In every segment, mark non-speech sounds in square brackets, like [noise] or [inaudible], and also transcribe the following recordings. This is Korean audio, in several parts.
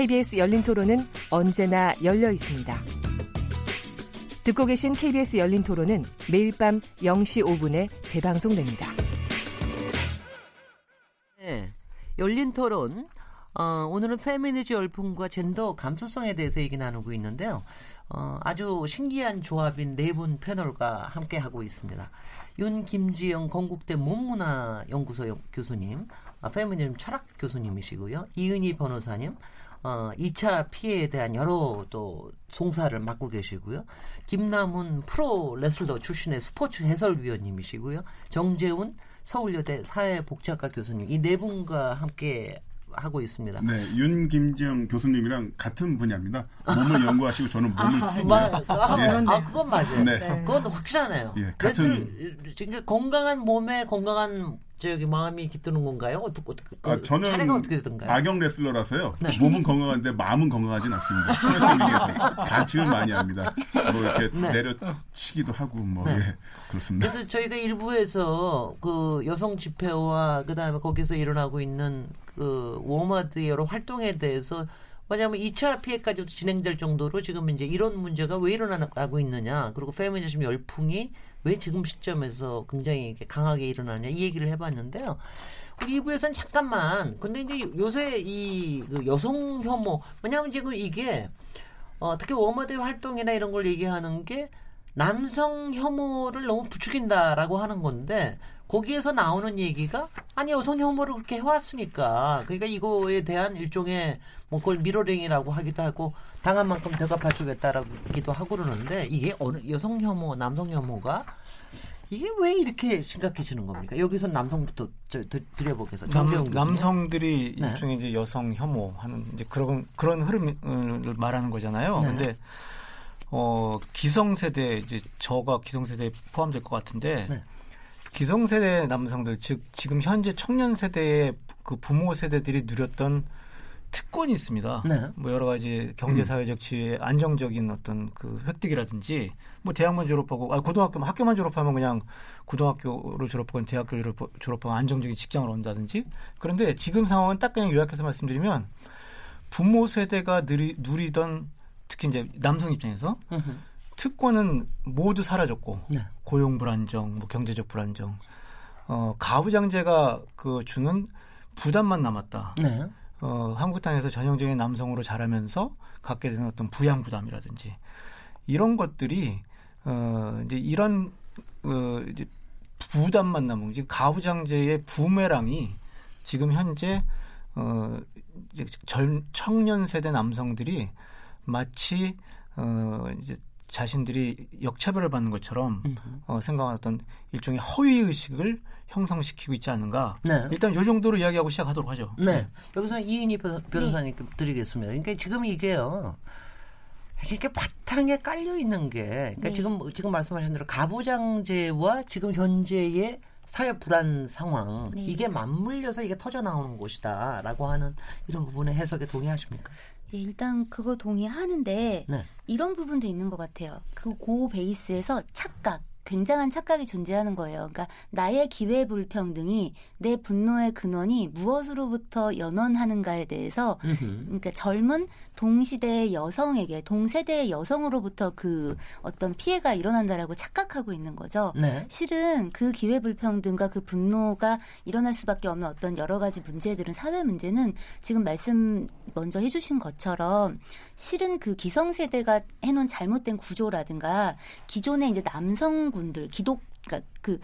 KBS 열린 토론은 언제나 열려 있습니다. 듣고 계신 KBS 열린 토론은 매일 밤 0시 5분에 재방송됩니다. 네, 열린 토론. 어, 오늘은 페미니즈 열풍과 젠더 감수성에 대해서 얘기 나누고 있는데요. 어, 아주 신기한 조합인 네 분 패널과 함께 하고 있습니다. 윤 김지영 건국대 문문화 연구소 교수님, 아, 페미니즘 철학 교수님이시고요. 이은희 변호사님, 어, 2차 피해에 대한 여러 또 송사를 맡고 계시고요. 김남훈 프로 레슬러 출신의 스포츠 해설위원님이시고요. 정재훈 서울여대 사회복지학과 교수님 이 네 분과 함께 하고 있습니다. 네, 윤 김지영 교수님이랑 같은 분야입니다. 몸을 [laughs] 연구하시고 저는 몸을 아, 쓰고요. 아, 예. 아, 그건 맞아요. 네. 그건 확실하네요. 예, 같은- 그러니까 건강한 몸에 건강한 저기 마음이 깃드는 건가요? 어떻게 어떻게 그 아, 저는 차례가 어떻게 되던가요? 악역 레슬러라서요. 네. 몸은 건강한데 마음은 건강하진 않습니다. [laughs] 반칙을 많이 합니다. 뭐 이렇게 네. 내려치기도 하고 뭐 네. 예, 그렇습니다. 그래서 저희가 일부에서 그 여성 집회와 그다음에 거기서 일어나고 있는 그 워마드의 여러 활동에 대해서 왜냐하면 2차 피해까지도 진행될 정도로 지금 이제 이런 문제가 왜 일어나고 있느냐 그리고 페미니즘 열풍이 왜 지금 시점에서 굉장히 이렇게 강하게 일어나냐 이 얘기를 해봤는데요. 우리 2부에서는 잠깐만 근데 이제 요새 이그 여성 혐오 왜냐하면 지금 이게 어, 특히 워마드 활동이나 이런 걸 얘기하는 게 남성 혐오를 너무 부추긴다라고 하는 건데 거기에서 나오는 얘기가 아니 여성 혐오를 그렇게 해왔으니까 그러니까 이거에 대한 일종의 뭐 그걸 미러링이라고 하기도 하고 당한 만큼 대갚아주겠다라고 기도 하고 그러는데 이게 어느 여성 혐오 남성 혐오가 이게 왜 이렇게 심각해지는 겁니까? 여기서 남성부터 저, 드- 드려보겠습니다. 교수님. 남성들이 네. 일종의 이제 여성 혐오하는 이제 그런 그런 흐름을 말하는 거잖아요. 네. 근데 어 기성세대 이제 저가 기성세대에 포함될 것 같은데 네. 기성세대 남성들 즉 지금 현재 청년 세대의 그 부모 세대들이 누렸던 특권이 있습니다. 네. 뭐 여러 가지 경제 사회적 지위의 안정적인 어떤 그 획득이라든지 뭐 대학만 졸업하고 아 고등학교 학교만 졸업하면 그냥 고등학교를 졸업하고 대학교를 졸업- 졸업하고 안정적인 직장을 얻는다든지 그런데 지금 상황은 딱 그냥 요약해서 말씀드리면 부모 세대가 누리, 누리던 특히 이제 남성 입장에서 음흠. 특권은 모두 사라졌고 네. 고용 불안정, 뭐 경제적 불안정, 어 가부장제가 그 주는 부담만 남았다. 네. 어, 한국 땅에서 전형적인 남성으로 자라면서 갖게 되는 어떤 부양 부담이라든지 이런 것들이 어, 이제 이런 어, 이제 부담만 남은 지금 가부장제의 부메랑이 지금 현재 어, 이제 전 청년 세대 남성들이 마치 어, 이제 자신들이 역차별을 받는 것처럼 어, 생각하는 어떤 일종의 허위 의식을 형성시키고 있지 않은가. 네. 일단 요 정도로 이야기하고 시작하도록 하죠. 네. 여기서 이인희 변- 변호사님께 드리겠습니다. 그러니까 지금 이게요. 이게 바탕에 깔려 있는 게, 그러니까 네. 지금 지금 말씀하신 대로 가부장제와 지금 현재의 사회 불안 상황 네. 이게 맞물려서 이게 터져 나오는 곳이다라고 하는 이런 부분의 해석에 동의하십니까? 예, 일단 그거 동의하는데 네. 이런 부분도 있는 것 같아요. 그 고 베이스에서 착각, 굉장한 착각이 존재하는 거예요. 그러니까 나의 기회 불평등이 내 분노의 근원이 무엇으로부터 연원하는가에 대해서. 그러니까 젊은 동시대의 여성에게 동세대의 여성으로부터 그 어떤 피해가 일어난다라고 착각하고 있는 거죠. 네. 실은 그 기회 불평등과 그 분노가 일어날 수밖에 없는 어떤 여러 가지 문제들은 사회 문제는 지금 말씀 먼저 해주신 것처럼 실은 그 기성세대가 해놓은 잘못된 구조라든가 기존의 이제 남성 분들 기독 그러니까 그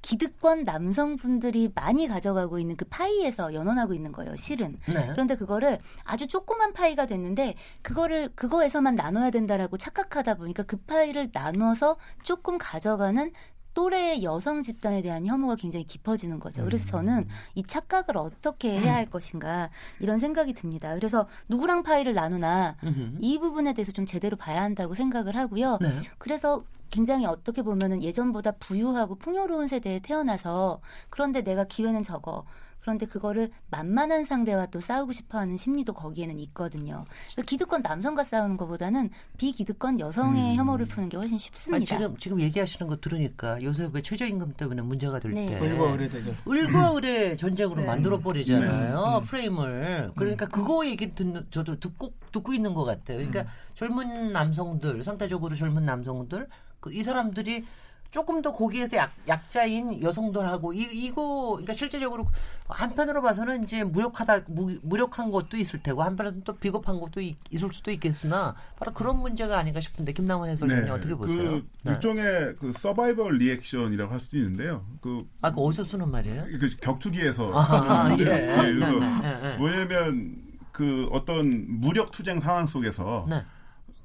기득권 남성분들이 많이 가져가고 있는 그 파이에서 연원하고 있는 거예요. 실은. 네. 그런데 그거를 아주 조그만 파이가 됐는데 그거를 그거에서만 나눠야 된다라고 착각하다 보니까 그 파이를 나눠서 조금 가져가는 또래 여성 집단에 대한 혐오가 굉장히 깊어지는 거죠. 그래서 음. 저는 이 착각을 어떻게 해야 할 것인가 이런 생각이 듭니다. 그래서 누구랑 파일을 나누나. 이 부분에 대해서 좀 제대로 봐야 한다고 생각을 하고요. 네. 그래서 굉장히 어떻게 보면은 예전보다 부유하고 풍요로운 세대에 태어나서 그런데 내가 기회는 적어. 그런데 그거를 만만한 상대와 또 싸우고 싶어하는 심리도 거기에는 있거든요. 그래서 기득권 남성과 싸우는 것보다는 비기득권 여성의 음. 혐오를 푸는 게 훨씬 아니, 쉽습니다. 지금 지금 얘기하시는 거 들으니까 요새 왜 최저임금 때문에 문제가 될 네. 때 을과 을의 대결. 을과 을의 전쟁으로 네. 만들어 버리잖아요 네. 프레임을 그러니까 그거 얘기 듣는 저도 듣고 듣고 있는 것 같아요. 그러니까 젊은 남성들 상대적으로 젊은 남성들 그 이 사람들이 조금 더 거기에서 약, 약자인 여성들하고 이, 이거 그러니까 실제적으로 한편으로 봐서는 이제 무력하다 무, 무력한 것도 있을 테고 한편으로는 또 비겁한 것도 있, 을 수도 있겠으나 바로 그런 문제가 아닌가 싶은데 김남원 해설위원님 어떻게 보세요? 그 네. 일종의 그 서바이벌 리액션이라고 할 수도 있는데요. 그, 아, 그 어디서 쓰는 말이에요? 그 격투기에서 아, 쓰는 예. 예, 그래서 네, 네, 네. 뭐냐면 그 어떤 무력 투쟁 상황 속에서 네.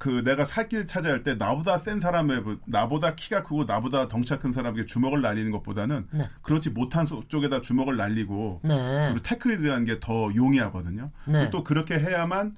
그 내가 살길 차지할 때 나보다 센 사람의 나보다 키가 크고 나보다 덩치가 큰 사람에게 주먹을 날리는 것보다는 네. 그렇지 못한 소- 쪽에다 주먹을 날리고 네. 그리고 태클이라는 게더 용이하거든요. 네. 또 그렇게 해야만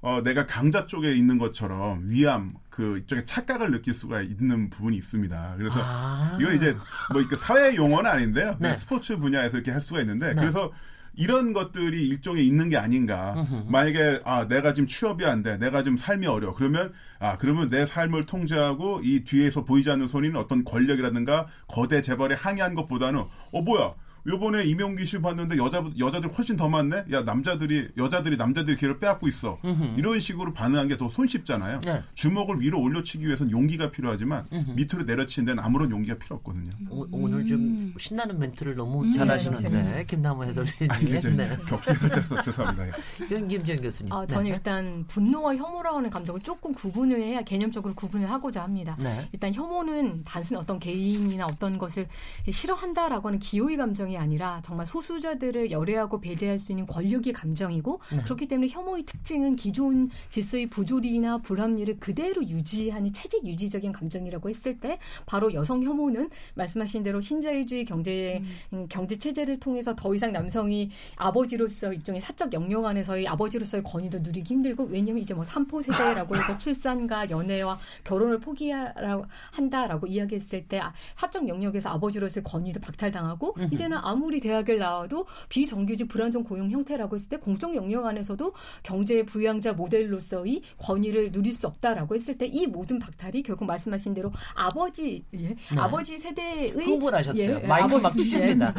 어, 내가 강자 쪽에 있는 것처럼 위암 그 이쪽에 착각을 느낄 수가 있는 부분이 있습니다. 그래서 아. 이거 이제 뭐 사회 용어는 아닌데요. 네. 스포츠 분야에서 이렇게 할 수가 있는데 네. 그래서 이런 것들이 일종의 있는 게 아닌가. 음흠. 만약에 아 내가 지금 취업이 안 돼, 내가 지금 삶이 어려. 그러면 아 그러면 내 삶을 통제하고 이 뒤에서 보이지 않는 손이는 어떤 권력이라든가 거대 재벌에 항의한 것보다는 어 뭐야. 요번에 임용기 실 봤는데 여자 여자들 훨씬 더 많네. 야 남자들이 여자들이 남자들이 기회를 빼앗고 있어. 음흠. 이런 식으로 반응한 게 더 손쉽잖아요. 네. 주먹을 위로 올려치기 위해서는 용기가 필요하지만 밑으로 내려치는 데는 아무런 용기가 필요 없거든요. 오, 오늘 좀 신나는 멘트를 너무 음. 잘하시는데 네, 김남호 아니 해설위원님. 이제 네. 격투에서 짜서 죄송합니다. 예. [laughs] 이건 김지영 교수님. 아, 저는 네. 일단 분노와 혐오라고 하는 감정을 조금 구분을 해야 개념적으로 구분을 하고자 합니다. 네. 일단 혐오는 단순 어떤 개인이나 어떤 것을 싫어한다라고 하는 기호의 감정이 아니라 정말 소수자들을 열애하고 배제할 수 있는 권력의 감정이고 네. 그렇기 때문에 혐오의 특징은 기존 질서의 부조리나 불합리를 그대로 유지하는 체제 유지적인 감정이라고 했을 때 바로 여성 혐오는 말씀하신 대로 신자유주의 경제 음, 경제 체제를 통해서 더 이상 남성이 아버지로서 일종의 사적 영역 안에서의 아버지로서의 권위도 누리기 힘들고 왜냐하면 이제 뭐 삼포 세대라고 해서 [laughs] 출산과 연애와 결혼을 포기하라고 한다라고 이야기했을 때 아, 사적 영역에서 아버지로서의 권위도 박탈당하고 이제는 아무리 대학을 나와도 비정규직 불안정 고용 형태라고 했을 때 공적 영역 안에서도 경제 부양자 모델로서의 권위를 누릴 수 없다라고 했을 때 이 모든 박탈이 결국 말씀하신 대로 아버지 예, 아버지 세대의 흥분하셨어요. 예, 마이크 막 치십니다.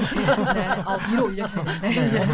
네, 아, 위로 올려줘야 되는데.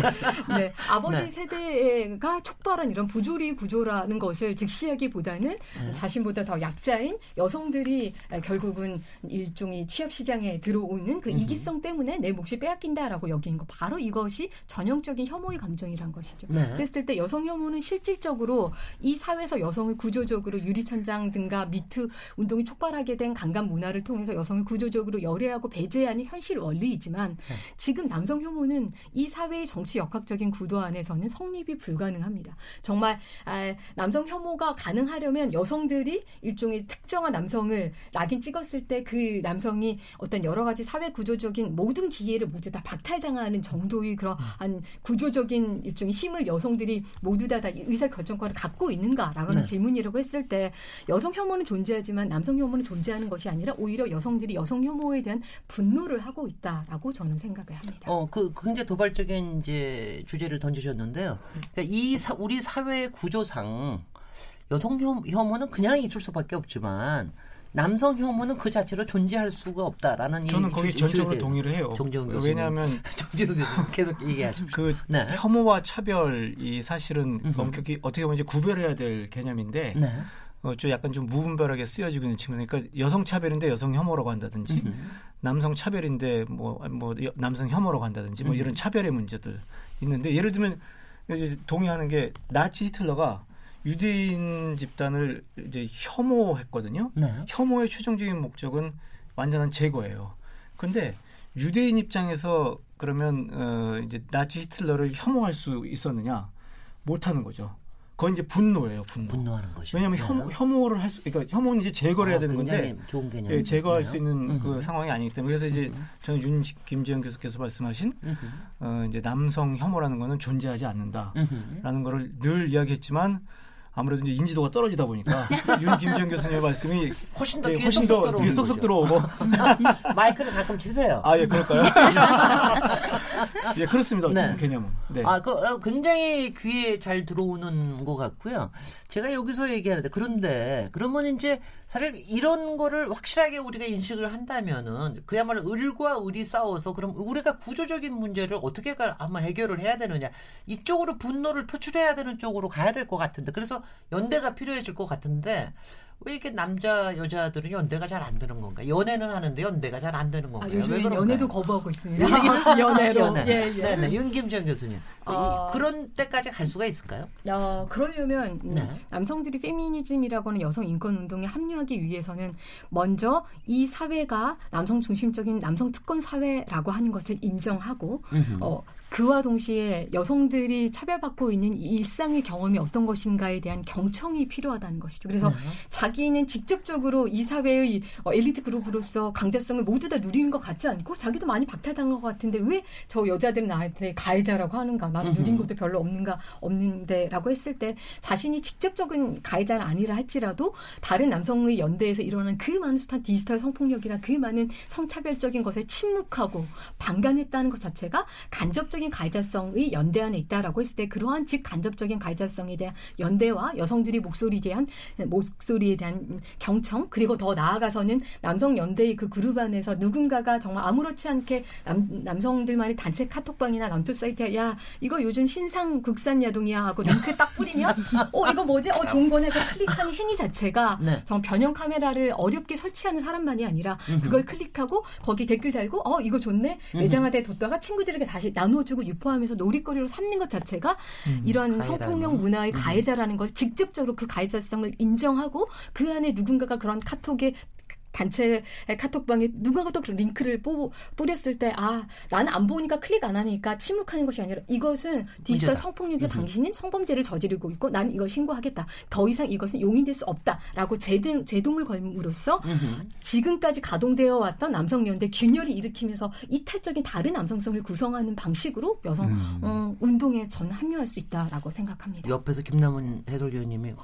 네. 네. 아버지 네. 세대가 촉발한 이런 부조리 구조라는 것을 직시하기보다는 네. 자신보다 더 약자인 여성들이 결국은 일종의 취업 시장에 들어오는 그 이기성 때문에 내 몫이 빼앗 긴다라고 여긴 거 바로 이것이 전형적인 혐오의 감정이란 것이죠. 네. 그랬을 때 여성 혐오는 실질적으로 이 사회에서 여성을 구조적으로 유리천장 등과 미투 운동이 촉발하게 된 강간 문화를 통해서 여성을 구조적으로 열애하고 배제하는 현실 원리이지만 네. 지금 남성 혐오는 이 사회의 정치 역학적인 구도 안에서는 성립이 불가능합니다. 정말 아, 남성 혐오가 가능하려면 여성들이 일종의 특정한 남성을 낙인 찍었을 때 그 남성이 어떤 여러 가지 사회 구조적인 모든 기회를 모두 다 박탈당하는 정도의 그러한 구조적인 일종의 힘을 여성들이 모두 다, 다 의사 결정권을 갖고 있는가라고 하는 네. 질문이라고 했을 때 여성 혐오는 존재하지만 남성 혐오는 존재하는 것이 아니라 오히려 여성들이 여성 혐오에 대한 분노를 하고 있다라고 저는 생각을 합니다. 어, 그 굉장히 도발적인 이제 주제를 던지셨는데요. 그러니까 이 사, 우리 사회 구조상 여성 혐, 혐오는 그냥 있을 수밖에 없지만 남성 혐오는 그 자체로 존재할 수가 없다라는 저는 이 거기 주- 전적으로 동의를 해요. 왜냐하면 [laughs] 정재훈 교수님 계속 얘기하십시오. 그 네. 혐오와 차별이 사실은 음흠. 엄격히 어떻게 보면 이제 구별해야 될 개념인데 네. 어, 좀 약간 좀 무분별하게 쓰여지고 있는 측면. 그러니까 여성 차별인데 여성 혐오라고 한다든지 남성 차별인데 뭐, 뭐 여- 남성 혐오라고 한다든지 뭐 이런 차별의 문제들 있는데 예를 들면 이제 동의하는 게 나치 히틀러가 유대인 집단을 이제 혐오했거든요. 네. 혐오의 최종적인 목적은 완전한 제거예요. 근데 유대인 입장에서 그러면 어 이제 나치 히틀러를 혐오할 수 있었느냐? 못 하는 거죠. 그건 이제 분노예요, 분노. 분노하는 것이. 왜냐하면 혐, 혐오를 할 수, 그러니까 혐오는 이제 제거를 해야 되는 건데 좋은 개념. 예, 제거할 수 있는 그 음흠. 상황이 아니기 때문에 그래서 이제 저는 윤 김지영 교수께서 말씀하신 음흠. 어, 이제 남성 혐오라는 거는 존재하지 않는다라는 음흠. 거를 늘 이야기했지만 아무래도 이제 인지도가 떨어지다 보니까 [laughs] 윤 김지영 교수님의 말씀이 훨씬 더 예, 귀에 훨씬 쏙쏙 더 귀에 쏙쏙. 들어오고 [laughs] 마이크를 가끔 치세요. 아 예 그럴까요? [laughs] 예 그렇습니다. 네. 개념은. 네. 아, 그 어, 굉장히 귀에 잘 들어오는 것 같고요. 제가 여기서 얘기하는데 그런데 그러면 이제 사실 이런 거를 확실하게 우리가 인식을 한다면은 그야말로 을과 을이 싸워서 그럼 우리가 구조적인 문제를 어떻게 가- 아마 해결을 해야 되느냐. 이쪽으로 분노를 표출해야 되는 쪽으로 가야 될 것 같은데. 그래서 연대가 필요해질 것 같은데 왜 이렇게 남자 여자들은 연대가 잘 안 되는 건가? 연애는 하는데 연대가 잘 안 되는 아, 건가요? 왜 요즘에? 연애도 거부하고 있습니다. [laughs] 연애로. 연애. 예, 예. 네, 네. 윤김정 교수님. 어. 그런 때까지 갈 수가 있을까요? 어, 그러려면 음, 네. 남성들이 페미니즘이라고 하는 여성 인권 운동에 합류하기 위해서는 먼저 이 사회가 남성 중심적인 남성 특권 사회라고 하는 것을 인정하고 어, 그와 동시에 여성들이 차별받고 있는 이 일상의 경험이 어떤 것인가에 대한 경청이 필요하다는 것이죠. 그래서 네. 자기는 직접적으로 이 사회의 어, 엘리트 그룹으로서 강자성을 모두 다 누리는 것 같지 않고 자기도 많이 박탈당한 것 같은데 왜 저 여자들은 나한테 가해자라고 하는가? 나는 누린 것도 별로 없는가 없는데라고 했을 때 자신이 직접적인 가해자는 아니라 할지라도 다른 남성의 연대에서 일어나는 그 많은 숱한 디지털 성폭력이나 그 많은 성차별적인 것에 침묵하고 방관했다는 것 자체가 간접적인 가해자성의 연대 안에 있다라고 했을 때 그러한 즉 간접적인 가해자성에 대한 연대와 여성들이 목소리에 대한 목소리에 대한 경청 그리고 더 나아가서는 남성 연대의 그 그룹 안에서 누군가가 정말 아무렇지 않게 남, 남성들만의 단체 카톡방이나 남투 사이트에 야 이거 요즘 신상 국산 야동이야 하고 링크 딱 뿌리면 어 이거 뭐지? 어 좋은 거네. 그 클릭하는 행위 자체가 네. 정말 변형 카메라를 어렵게 설치하는 사람만이 아니라 그걸 클릭하고 거기 댓글 달고 어 이거 좋네. 매장화돼 뒀다가 친구들에게 다시 나눠주 고 유포하면서 놀이거리로 삼는 것 자체가 이런 가해라는. 성폭력 문화의 가해자라는 걸 직접적으로 그 가해자성을 인정하고 그 안에 누군가가 그런 카톡에 단체 카톡방에 누군가 또 그런 링크를 뿌, 뿌렸을 때 아 나는 안 보니까 클릭 안 하니까 침묵하는 것이 아니라 이것은 디지털 문제다. 성폭력에 당신은 성범죄를 저지르고 있고 난 이거 신고하겠다 더 이상 이것은 용인될 수 없다 라고 제동, 제동을 걸음으로써 지금까지 가동되어 왔던 남성연대 균열이 일으키면서 이탈적인 다른 남성성을 구성하는 방식으로 여성 음. 어, 운동에 저는 합류할 수 있다라고 생각합니다. 옆에서 김남은 해설위원님이 와,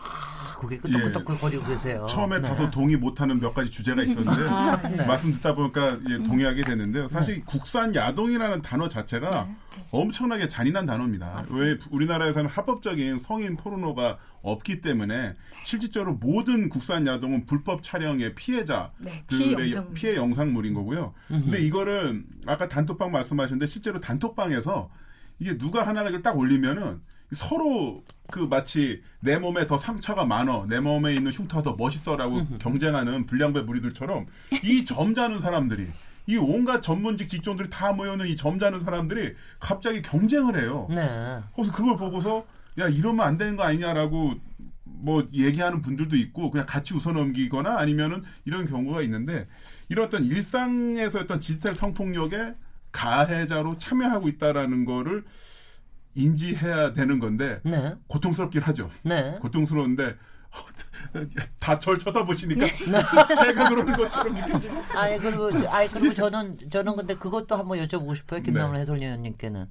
그게 끄덕끄덕거리고 계세요. 처음에 네. 다소 동의 못하는 몇 가지 주제가 있었는데 아, 네. 말씀 듣다 보니까 예, 동의하게 되는데요. 사실 국산 야동이라는 단어 자체가 엄청나게 잔인한 단어입니다. 왜 우리나라에서는 합법적인 성인 포르노가 없기 때문에 실질적으로 모든 국산 야동은 불법 촬영의 피해자 네, 들의 영상물. 피해 영상물인 거고요. 근데 이거를 아까 단톡방 말씀하셨는데 실제로 단톡방에서 이게 누가 하나가 이걸 딱 올리면은 서로 그 마치 내 몸에 더 상처가 많어 내 몸에 있는 흉터가 더 멋있어라고 경쟁하는 불량배 무리들처럼 이 점잖은 사람들이 이 온갖 전문직 직종들이 다 모여있는 이 점잖은 사람들이 갑자기 경쟁을 해요. 네. 그래서 그걸 보고서 야 이러면 안 되는 거 아니냐라고 뭐 얘기하는 분들도 있고 그냥 같이 웃어넘기거나 아니면은 이런 경우가 있는데 이런 어떤 일상에서 어떤 디지털 성폭력에 가해자로 참여하고 있다라는 거를 인지해야 되는 건데 네. 고통스럽긴 하죠. 네. 고통스러운데 다절 쳐다보시니까 네. [laughs] 제가 그러는 것처럼 느껴지고 아예 그리고 아예 그리고 저는 저는 근데 그것도 한번 여쭤보고 싶어요. 김남은 네. 해설위원님께는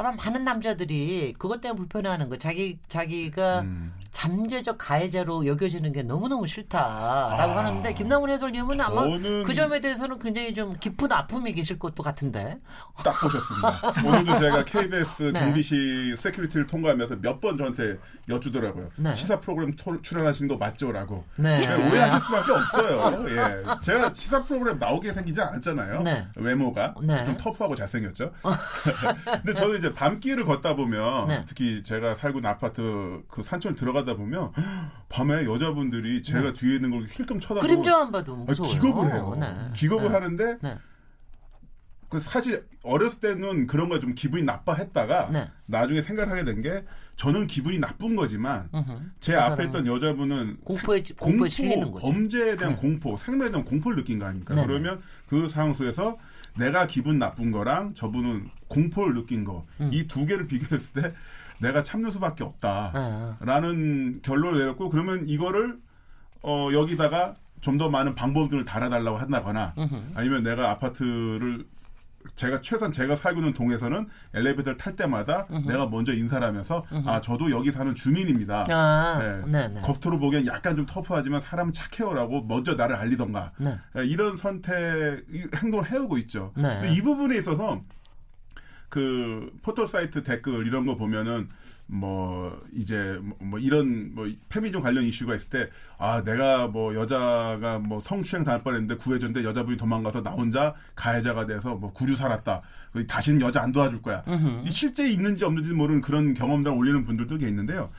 아마 많은 남자들이 그것 때문에 불편해하는 거 자기 자기가 음. 잠재적 가해자로 여겨지는 게 너무 너무 싫다라고 아, 하는데 김남훈 해설위원은 아마 저는- 그 점에 대해서는 굉장히 좀 깊은 아픔이 계실 것도 같은데 딱 보셨습니다. 오늘도 제가 KBS 네. 경비실 security를 통과하면서 몇 번 저한테 여쭈더라고요. 네. 시사 프로그램 토- 출연하신 거 맞죠라고. 네. 제가 오해하실 수밖에 없어요. 예. 제가 시사 프로그램 나오게 생기지 않았잖아요. 네. 외모가 네. 좀 터프하고 잘생겼죠. [laughs] 근데 저도 이제 밤길을 걷다 보면 네. 특히 제가 살고 있는 아파트 그 산촌 들어가다 보면 [gasps] 밤에 여자분들이 제가 뒤에 있는 걸 힐끔 쳐다보고 그림자만 봐도 무서워요. 기겁을 해요. 네. 기겁을 네. 하는데 네. 그 사실 어렸을 때는 그런 거 좀 기분이 나빠했다가 네. 나중에 생각을 하게 된 게 저는 기분이 나쁜 거지만. 제그 앞에 있던 여자분은 공포에 찌- 공포에 거죠. 범죄에 대한 공포, 생명에 대한 공포를 느낀 거 아닙니까? 네. 그러면 그 상황 속에서 내가 기분 나쁜 거랑 저분은 공포를 느낀 거이 음. 두 개를 비교했을 때 내가 참는 수밖에 없다. 아. 라는 결론을 내렸고 그러면 이거를 어 여기다가 좀 더 많은 방법들을 달아달라고 한다거나 음흠. 아니면 내가 아파트를 제가 최소한 제가 살고 있는 동에서는 엘리베이터를 탈 때마다 내가 먼저 인사를 하면서 아 저도 여기 사는 주민입니다. 아, 네. 네, 네. 겉으로 보기엔 약간 좀 터프하지만 사람은 착해요라고 먼저 나를 알리던가 네. 예, 이런 선택 이 행동을 해오고 있죠. 네. 이 부분에 있어서 그 포털 사이트 댓글 이런 거 보면은 뭐 이제 뭐- 뭐 이런 뭐 페미니즘 관련 이슈가 있을 때 아 내가 뭐 여자가 뭐 성추행 당할 뻔했는데 구해줬는데 여자분이 도망가서 나 혼자 가해자가 돼서 뭐 구류 살았다. 그 다시는 여자 안 도와줄 거야. 이 실제 있는지 없는지 모르는 그런 경험담 올리는 분들도 꽤 있는데요.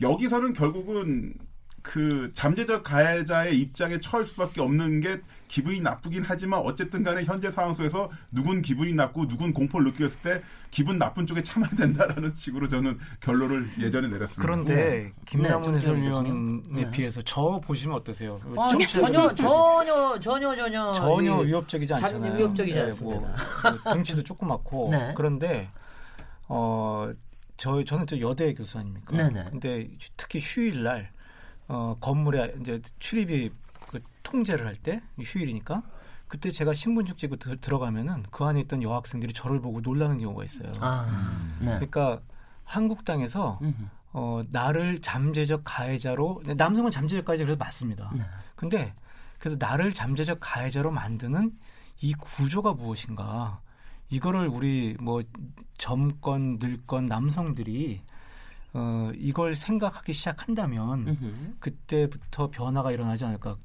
여기서는 결국은 그 잠재적 가해자의 입장에 처할 수밖에 없는 게 기분이 나쁘긴 하지만 어쨌든 간에 현재 상황 속에서 누군 기분이 나쁘고 누군 공포를 느꼈을 때 기분 나쁜 쪽에 참아야 된다라는 식으로 저는 결론을 예전에 내렸습니다. 그런데 김남훈 네, 해설위원에 네. 비해서 저 보시면 어떠세요? 아, 전혀 전혀 전혀 전혀 전혀 이- 위협적이지 자- 않잖아요. 위협적이지 네, 않습니다. 뭐, 뭐 등치도 조그맣고 네. 그런데 어 저 저는 저 여대 교수 아닙니까? 네네. 근데 특히 휴일 날 어 건물에 이제 출입이 그 통제를 할 때 휴일이니까 그때 제가 신분증 찍고 들, 들어가면은 그 안에 있던 여학생들이 저를 보고 놀라는 경우가 있어요. 아, 네. 그러니까 한국 땅에서 음흠. 어, 나를 잠재적 가해자로 남성은 잠재적 가해자 그래서 맞습니다. 네. 근데 그래서 나를 잠재적 가해자로 만드는 이 구조가 무엇인가? 이거를 우리 뭐 젊건 늙건 남성들이 어, 이걸 생각하기 시작한다면 음흠. 그때부터 변화가 일어나지 않을까?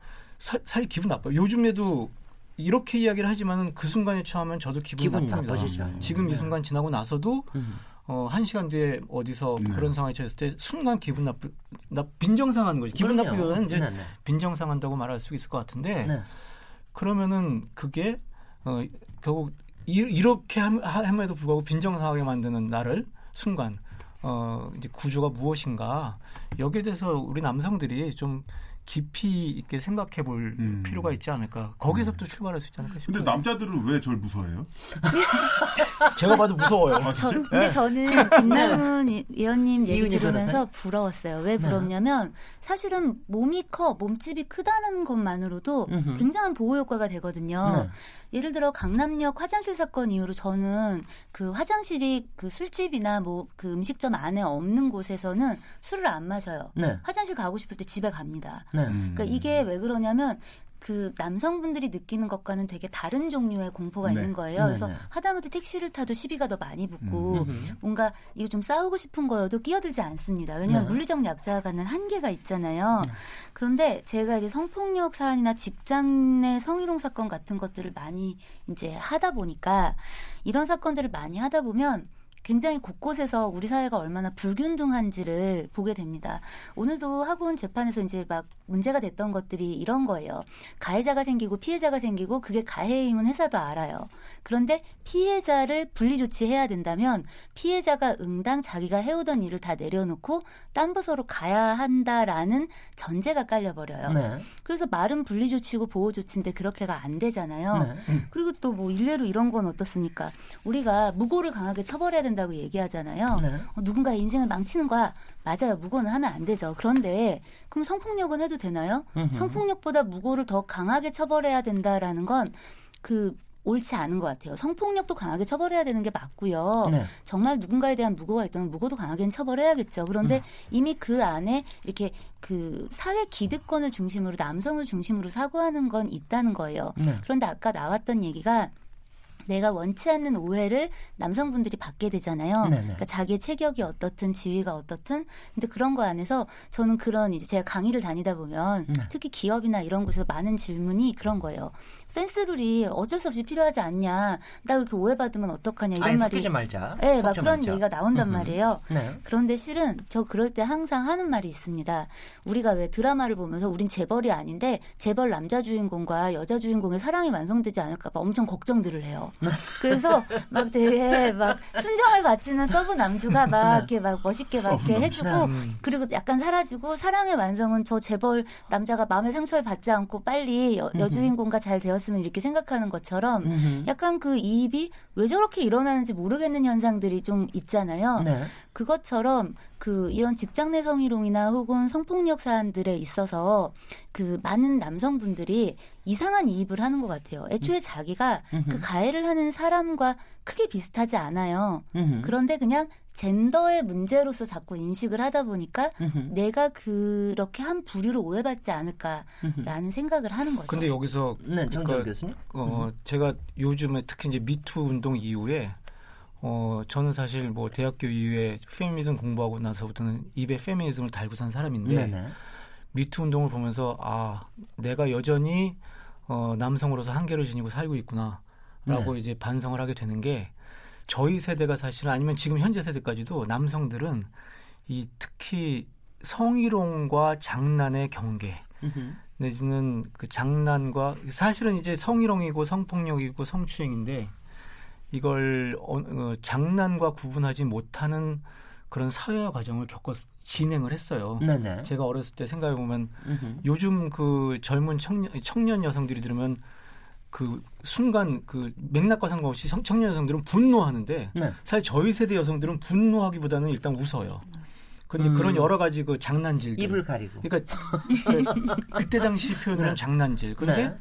사, 사실 기분 나빠요. 요즘에도 이렇게 이야기를 하지만은 그 순간에 처하면 저도 기분. 나빠지죠. 지금 이 네. 순간 지나고 나서도 음. 어, 한 시간 뒤에 어디서 네. 그런 상황에 처했을 때 순간 기분 나쁘, 나 빈정상하는 거지. 기분. 나쁘기보다는 이제 네네. 빈정상한다고 말할 수 있을 것 같은데 네. 그러면은 그게 어, 결국 이, 렇게 함, 함에도 불구하고 빈정상하게 만드는 나를 순간 어, 이제 구조가 무엇인가 여기에 대해서 우리 남성들이 좀 깊이 있게 생각해 볼 음. 필요가 있지 않을까. 거기서부터 출발할 수 있지 않을까 싶어요. 근데 남자들은 왜 저를 무서워해요? [laughs] 제가 봐도 무서워요. 아, 저? 근데 저는 [laughs] 김남훈 이- 의원님 얘기 들으면서? 부러웠어요. 왜 부럽냐면 사실은 몸이 커, 몸집이 크다는 것만으로도 음흠. 굉장한 보호 효과가 되거든요. 네. 예를 들어 강남역 화장실 사건 이후로 저는 그 화장실이 그 술집이나 뭐 그 음식점 안에 없는 곳에서는 술을 안 마셔요. 네. 화장실 가고 싶을 때 집에 갑니다. 네. 음. 그러니까 이게 왜 그러냐면 그 남성분들이 느끼는 것과는 되게 다른 종류의 공포가 네. 있는 거예요. 네, 그래서 네. 하다못해 택시를 타도 시비가 더 많이 붙고 음. 뭔가 이거 좀 싸우고 싶은 거여도 끼어들지 않습니다. 왜냐하면 네. 물리적 약자가 갖는 한계가 있잖아요. 그런데 제가 이제 성폭력 사안이나 직장 내 성희롱 사건 같은 것들을 많이 이제 하다 보니까 이런 사건들을 많이 하다 보면 굉장히 곳곳에서 우리 사회가 얼마나 불균등한지를 보게 됩니다. 오늘도 학원 재판에서 이제 막 문제가 됐던 것들이 이런 거예요. 가해자가 생기고 피해자가 생기고 그게 가해임은 회사도 알아요. 그런데 피해자를 분리 조치해야 된다면 피해자가 응당 자기가 해오던 일을 다 내려놓고 딴 부서로 가야 한다라는 전제가 깔려버려요. 네. 그래서 말은 분리 조치고 보호 조치인데 그렇게가 안 되잖아요. 네. 그리고 또 뭐 일례로 이런 건 어떻습니까? 우리가 무고를 강하게 처벌해야 된다고 얘기하잖아요. 네. 어, 누군가의 인생을 망치는 거야. 맞아요. 무고는 하면 안 되죠. 그런데 그럼 성폭력은 해도 되나요? 음흠. 성폭력보다 무고를 더 강하게 처벌해야 된다라는 건 그 옳지 않은 것 같아요. 성폭력도 강하게 처벌해야 되는 게 맞고요. 네. 정말 누군가에 대한 무고가 있다면 무고도 강하게는 처벌해야겠죠. 그런데 음. 이미 그 안에 이렇게 그 사회 기득권을 중심으로 남성을 중심으로 사고하는 건 있다는 거예요. 네. 그런데 아까 나왔던 얘기가 내가 원치 않는 오해를 남성분들이 받게 되잖아요. 네네. 그러니까 자기의 체격이 어떻든 지위가 어떻든 근데 그런 거 안에서 저는 그런 이제 제가 강의를 다니다 보면 네. 특히 기업이나 이런 곳에서 많은 질문이 그런 거예요. 펜스룰이 어쩔 수 없이 필요하지 않냐. 나 그렇게 오해받으면 어떡하냐 이런 아예 말이 섞이지 말자. 네, 막 그런 말자. 얘기가 나온단 음흠. 말이에요. 네. 그런데 실은 저 그럴 때 항상 하는 말이 있습니다. 우리가 왜 드라마를 보면서 우린 재벌이 아닌데 재벌 남자 주인공과 여자 주인공의 사랑이 완성되지 않을까봐 엄청 걱정들을 해요. 그래서 막 되게 막 순정을 바치는 서브 남주가 막 이렇게 막 멋있게 막 이렇게 해주고 음. 그리고 약간 사라지고 사랑의 완성은 저 재벌 남자가 마음의 상처를 받지 않고 빨리 여, 여주인공과 잘 되 었으면 이렇게 생각하는 것처럼 음흠. 약간 그 이입이 왜 저렇게 일어나는지 모르겠는 현상들이 좀 있잖아요. 네. 그것처럼 그 이런 직장 내 성희롱이나 혹은 성폭력 사안들에 있어서 그 많은 남성분들이 이상한 이입을 하는 것 같아요. 애초에 자기가 그 가해를 하는 사람과 크게 비슷하지 않아요. 음흠. 그런데 그냥 젠더의 문제로서 자꾸 인식을 하다 보니까 음흠. 내가 그렇게 한 부류로 오해받지 않을까라는 생각을 하는 거죠. 근데 여기서 네, 정정 그러니까 교수님. 어, 제가 요즘에 특히 이제 미투 운동 이후에 어, 저는 사실 뭐 대학교 이후에 페미니즘 공부하고 나서부터는 입에 페미니즘을 달고 산 사람인데 네네. 미투 운동을 보면서 아, 내가 여전히 어, 남성으로서 한계를 지니고 살고 있구나라고 네. 이제 반성을 하게 되는 게 저희 세대가 사실은 아니면 지금 현재 세대까지도 남성들은 이 특히 성희롱과 장난의 경계. 내지는 그 장난과 사실은 이제 성희롱이고 성폭력이고 성추행인데 이걸 어, 어, 장난과 구분하지 못하는 그런 사회화 과정을 겪어 진행을 했어요. 네네. 제가 어렸을 때 생각해 보면. 요즘 그 젊은 청년, 청년 여성들이 들으면 그 순간 그 맥락과 상관없이 성- 청년 여성들은 분노하는데 네. 사실 저희 세대 여성들은 분노하기보다는 일단 웃어요. 근데 음. 그런 여러 가지 그 장난질들 입을 가리고. 그러니까 그- 그때 당시 표현으로는 네. 장난질. 근데 네.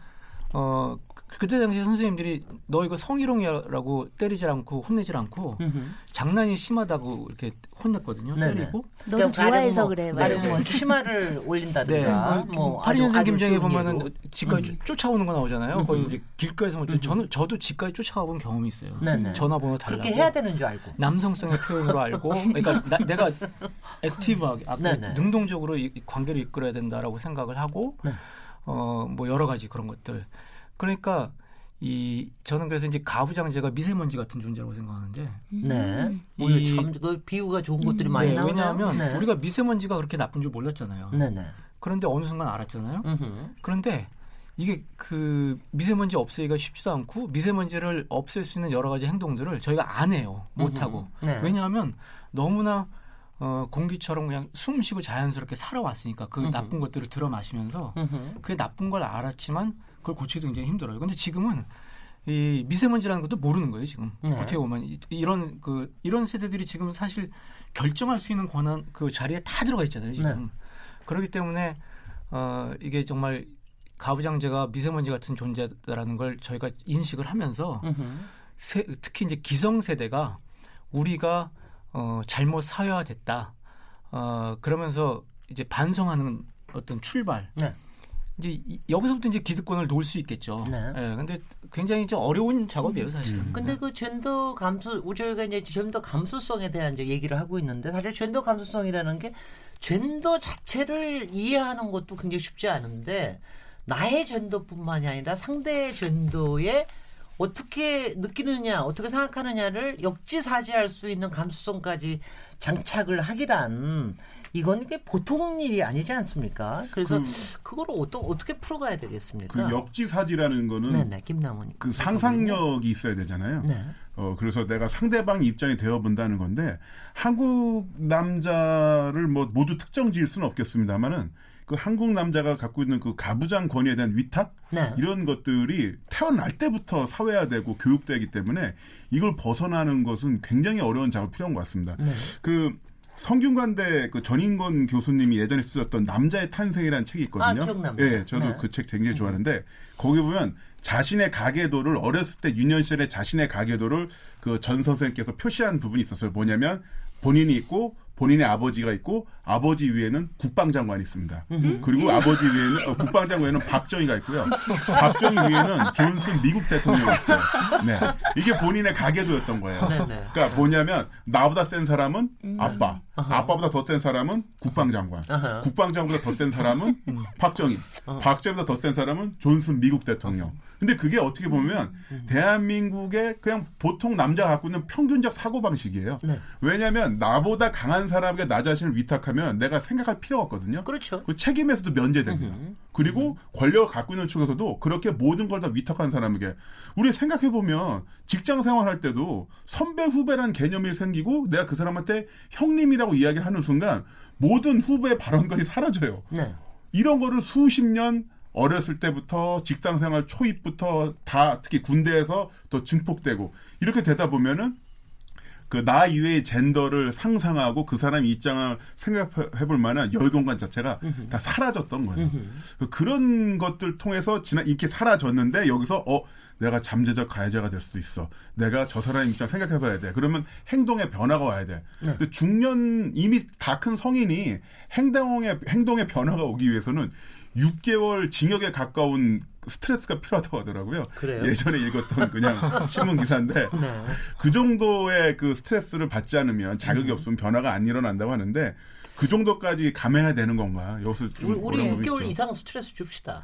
어 그- 그때 당시 선생님들이 너 이거 성희롱이라고 때리질 않고 혼내질 않고 음흠. 장난이 심하다고 이렇게 혼냈거든요. 네네. 때리고. 그냥 좋아해서 가령 그래. 뭐, 막 가령 뭐 치마를 올린다든가 네. 뭐 파리 아주- 년생 아주 김정희 쉬운 보면은. 집까지 음. 쫓- 쫓아오는 거 나오잖아요. 음. 거의 이제 길가에서 뭐 음. 저는 저도 집까지 쫓아가 본 경험이 있어요. 네네. 전화번호 달라고. 그렇게 해야 되는 줄 알고. 남성성의 표현으로 알고, 그러니까 나- 내가 [laughs] 액티브하게, 아, 네네. 능동적으로 이, 이 관계를 이끌어야 된다라고 생각을 하고, 네. 어, 뭐 여러 가지 그런 것들. 그러니까 이 저는 그래서 이제 가부장제가 미세먼지 같은 존재라고 생각하는데, 네. 오늘 이- 참그 비유가 좋은 것들이 많이 네, 나오네요. 왜냐하면 네. 우리가 미세먼지가 그렇게 나쁜 줄 몰랐잖아요. 네 네. 그런데 어느 순간 알았잖아요. 음흠. 그런데 이게 그 미세먼지 없애기가 쉽지도 않고 미세먼지를 없앨 수 있는 여러 가지 행동들을 저희가 안 해요. 못 하고. 네. 왜냐하면 너무나 어, 공기처럼 그냥 숨 쉬고 자연스럽게 살아왔으니까 그 음흠. 나쁜 것들을 들어 마시면서. 그게 나쁜 걸 알았지만 그걸 고치기도 굉장히 힘들어요. 근데 지금은 이 미세먼지라는 것도 모르는 거예요, 지금. 네. 어떻게 보면 이- 이런 그 이런 세대들이 지금 사실 결정할 수 있는 권한 그 자리에 다 들어가 있잖아요, 지금. 네. 그렇기 때문에 어 이게 정말 가부장제가 미세먼지 같은 존재다라는 걸 저희가 인식을 하면서. 세- 특히 이제 기성 세대가 우리가 어, 잘못 사회화됐다. 어, 그러면서 이제 반성하는 어떤 출발. 네. 이제 이- 여기서부터 이제 기득권을 놓을 수 있겠죠. 네. 예, 근데 굉장히 좀 어려운 작업이에요, 사실은. 음. 근데 그 젠더 감수, 우리가 이제 젠더 감수성에 대한 이제 얘기를 하고 있는데 사실 젠더 감수성이라는 게 젠더 자체를 이해하는 것도 굉장히 쉽지 않은데 나의 젠더뿐만이 아니라 상대의 젠더에 어떻게 느끼느냐, 어떻게 생각하느냐를 역지사지할 수 있는 감수성까지 장착을 하기란 이건 이게 보통 일이 아니지 않습니까? 그래서 그, 거를 어떠, 어떻게 풀어가야 되겠습니까? 그 역지사지라는 거는 네네, 김남훈. 그 상상력이 있어야 되잖아요. 네. 어, 그래서 내가 상대방 입장이 되어 본다는 건데, 한국 남자를 뭐 모두 특정 지을 수는 없겠습니다만은, 그 한국 남자가 갖고 있는 그 가부장 권위에 대한 위탁? 네. 이런 것들이 태어날 때부터 사회화되고 교육되기 때문에 이걸 벗어나는 것은 굉장히 어려운 작업이 필요한 것 같습니다. 네. 그 성균관대 그 전인권 교수님이 예전에 쓰셨던 남자의 탄생이라는 책이 있거든요. 아, 기억납니다. 예, 저도 네. 그책 굉장히 좋아하는데 거기 보면 자신의 가계도를 어렸을 때 유년 시절에 자신의 가계도를 그 전 선생님께서 표시한 부분이 있었어요. 뭐냐면 본인이 있고 본인의 아버지가 있고 아버지 위에는 국방장관이 있습니다. 그리고 아버지 위에는 어, 국방장관에는 박정희가 있고요. 박정희 위에는 존슨 미국 대통령이 있어요. 네, 이게 본인의 가계도였던 거예요. 네네. 그러니까 뭐냐면 나보다 센 사람은 아빠, 아빠보다 더 센 사람은 국방장관, 아하. 국방장관보다 더 센 사람은 박정희, 박정희보다 더 센 사람은 존슨 미국 대통령. 근데 그게 어떻게 보면 대한민국의 그냥 보통 남자가 갖고 있는 평균적 사고 방식이에요. 네. 왜냐하면 나보다 강한 사람에게 나 자신을 위탁하면 내가 생각할 필요가 없거든요. 그렇죠. 그 책임에서도 면제됩니다. 그리고 권력을 갖고 있는 쪽에서도 그렇게 모든 걸 다 위탁한 사람에게 우리 생각해 보면 직장 생활할 때도 선배 후배라는 개념이 생기고 내가 그 사람한테 형님이라고 이야기를 하는 순간 모든 후배의 발언권이 사라져요. 네. 이런 거를 수십 년 어렸을 때부터 직장 생활 초입부터 다 특히 군대에서 또 증폭되고 이렇게 되다 보면은 그 나 이외의 젠더를 상상하고 그 사람 입장을 생각해 볼 만한 여유 공간 자체가 다 사라졌던 거예요. 그 그런 것들 통해서 지난 이렇게 사라졌는데 여기서 어 내가 잠재적 가해자가 될 수도 있어. 내가 저 사람 입장 생각해봐야 돼. 그러면 행동의 변화가 와야 돼. 네. 근데 중년 이미 다 큰 성인이 행동의 행동의 변화가 오기 위해서는 6개월 징역에 가까운 스트레스가 필요하다고 하더라고요. 그래요? 예전에 읽었던 그냥 [laughs] 신문 기사인데 네. 그 정도의 그 스트레스를 받지 않으면 자극이 없으면 변화가 안 일어난다고 하는데 그 정도까지 감해야 되는 건가? 여기서 좀 우리, 우리 어려운 부분이 6개월 있죠. 이상 스트레스 줍시다.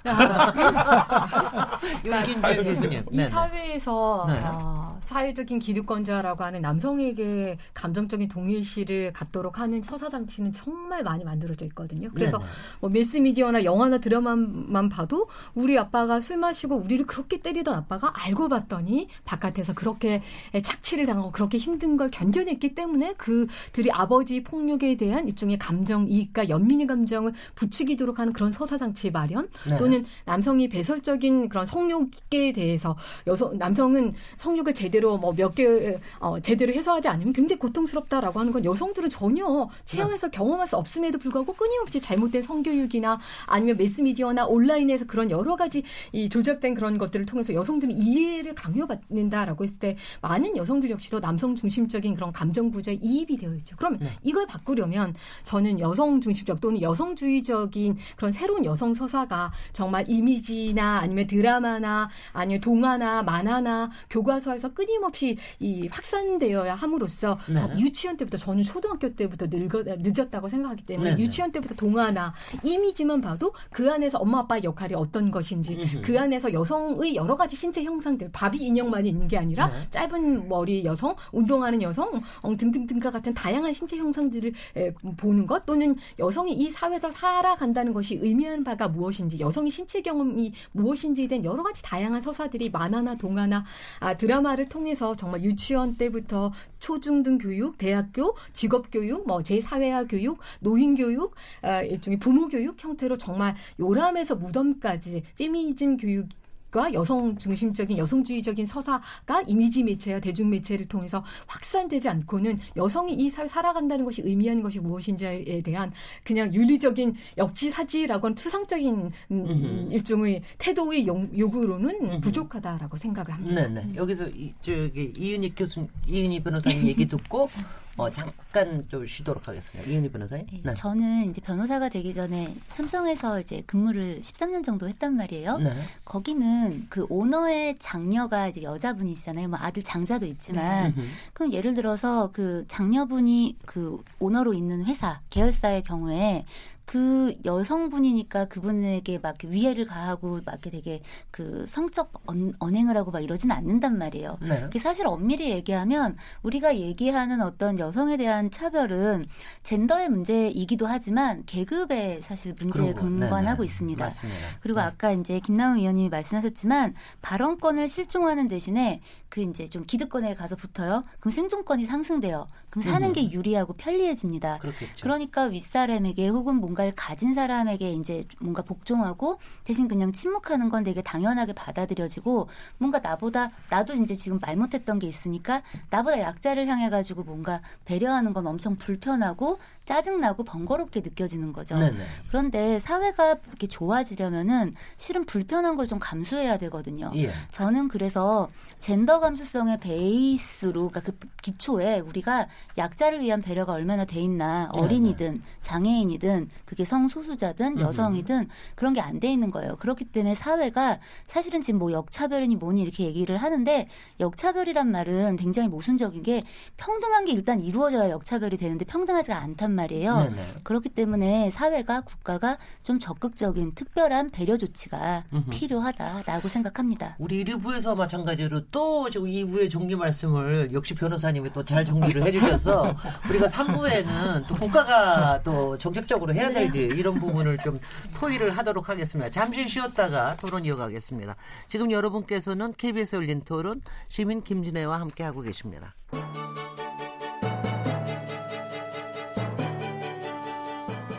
그러니까 윤긴재 교수님. 이. 사회에서 네. 어, 사회적인 기득권자라고 하는 남성에게 감정적인 동일시를 갖도록 하는 서사 장치는 정말 많이 만들어져 있거든요. 그래서 네네. 뭐 매스미디어나 영화나 드라마만 봐도 우리 아빠가 술 마시고 우리를 그렇게 때리던 아빠가 알고 봤더니 바깥에서 그렇게 착취를 당하고 그렇게 힘든 걸 견뎌냈기 때문에 그들이 아버지 폭력에 대한 일종의 감정 이익과 연민의 감정을 부추기도록 하는 그런 서사장치 마련 네. 또는 남성이 배설적인 그런 성욕에 대해서 여성 남성은 성욕을 제대로 뭐 몇 개 어, 제대로 해소하지 않으면 굉장히 고통스럽다라고 하는 건 여성들은 전혀 체험해서 경험할 수 없음에도 불구하고 끊임없이 잘못된 성교육이나 아니면 매스미디어나 온라인에서 그런 여러 가지 이 조작된 그런 것들을 통해서 여성들은 이해를 강요받는다라고 했을 때 많은 여성들 역시도 남성 중심적인 그런 감정 구조에 이입이 되어 있죠. 그러면 네. 이걸 바꾸려면 저는 여성 중심적 또는 여성주의적인 그런 새로운 여성 서사가 정말 이미지나 아니면 드라마나 아니면 동화나 만화나 교과서에서 끊임없이 이 확산되어야 함으로써 네. 저 유치원 때부터 저는 초등학교 때부터 늙어, 늦었다고 생각하기 때문에 네, 네. 유치원 때부터 동화나 이미지만 봐도 그 안에서 엄마 아빠의 역할이 어떤 것인지 음흠. 그 안에서 여성의 여러 가지 신체 형상들 바비 인형만이 있는 게 아니라 네. 짧은 머리 여성, 운동하는 여성 어, 등등등과 같은 다양한 신체 형상들을 에, 보는 것 또는 여성이 이 사회에서 살아간다는 것이 의미하는 바가 무엇인지 여성의 신체 경험이 무엇인지에 대한 여러 가지 다양한 서사들이 만화나 동화나 아, 드라마를 통해서 정말 유치원 때부터 초중등 교육, 대학교, 직업 교육, 뭐 제사회화 교육, 노인 교육, 아, 일종의 부모 교육 형태로 정말 요람에서 무덤까지 페미니즘 교육 과 여성 중심적인 여성주의적인 서사가 이미지 매체와 대중 매체를 통해서 확산되지 않고는 여성이 이 사회 살아간다는 것이 의미하는 것이 무엇인지에 대한 그냥 윤리적인 역지사지라고 하는 투상적인 음. 일종의 태도의 용- 요구로는 음흠. 부족하다라고 생각을 합니다. 네네. 여기서 이, 저기 이은희 교수, 이은희 변호사님 얘기 듣고 [laughs] 어, 잠깐 좀 쉬도록 하겠습니다. 이은희 변호사님. 네, 저는 이제 변호사가 되기 전에 삼성에서 이제 근무를 13년 정도 했단 말이에요. 네. 거기는 그 오너의 장녀가 이제 여자분이시잖아요. 뭐 아들 장자도 있지만 음흠. [laughs] 그럼 예를 들어서 그 장녀분이 그 오너로 있는 회사 계열사의 경우에 그 여성분이니까 그분에게 막 위해를 가하고 막 이렇게 되게 그 성적 언, 언행을 하고 막 이러진 않는단 말이에요. 네. 그게 사실 엄밀히 얘기하면 우리가 얘기하는 어떤 여성에 대한 차별은 젠더의 문제이기도 하지만 계급의 사실 문제에 거. 근간하고 네네. 있습니다. 맞습니다. 그리고 네. 아까 이제 김남은 위원님이 말씀하셨지만 발언권을 실종하는 대신에 그 이제 좀 기득권에 가서 붙어요. 그럼 생존권이 상승돼요. 그럼 사는 음흠. 게 유리하고 편리해집니다. 그렇겠죠. 그러니까 윗사람에게 혹은 뭔가 를 가진 사람에게 이제 뭔가 복종하고 대신 그냥 침묵하는 건 되게 당연하게 받아들여지고 뭔가 나보다 나도 이제 지금 말 못했던 게 있으니까 나보다 약자를 향해 가지고 뭔가 배려하는 건 엄청 불편하고 짜증나고 번거롭게 느껴지는 거죠. 네네. 그런데 사회가 이렇게 좋아지려면은 실은 불편한 걸 좀 감수해야 되거든요. 예. 저는 그래서 젠더 감수성의 베이스로 그러니까 그 기초에 우리가 약자를 위한 배려가 얼마나 돼 있나 네, 어린이든 장애인이든 그게 성소수자든. 여성이든 그런 게 안 돼 있는 거예요. 그렇기 때문에 사회가 사실은 지금 뭐 역차별이니 뭐니 이렇게 얘기를 하는데 역차별이란 말은 굉장히 모순적인 게 평등한 게 일단 이루어져야 역차별이 되는데 평등하지가 않단 말이에요. 네네. 그렇기 때문에 사회가 국가가 좀 적극적인 특별한 배려 조치가 음흠. 필요하다라고 생각합니다. 우리 1부에서 마찬가지로 또 지금 2부의 정리 말씀을 역시 변호사님이 또 잘 정리를 해주셔서 우리가 3부에는 또 국가가 또 정책적으로 해야 될일 이런 부분을 좀 토의를 하도록 하겠습니다. 잠시 쉬었다가 토론 이어가겠습니다. 지금 여러분께서는 KBS 열린 토론 시민 김진애와 함께 하고 계십니다.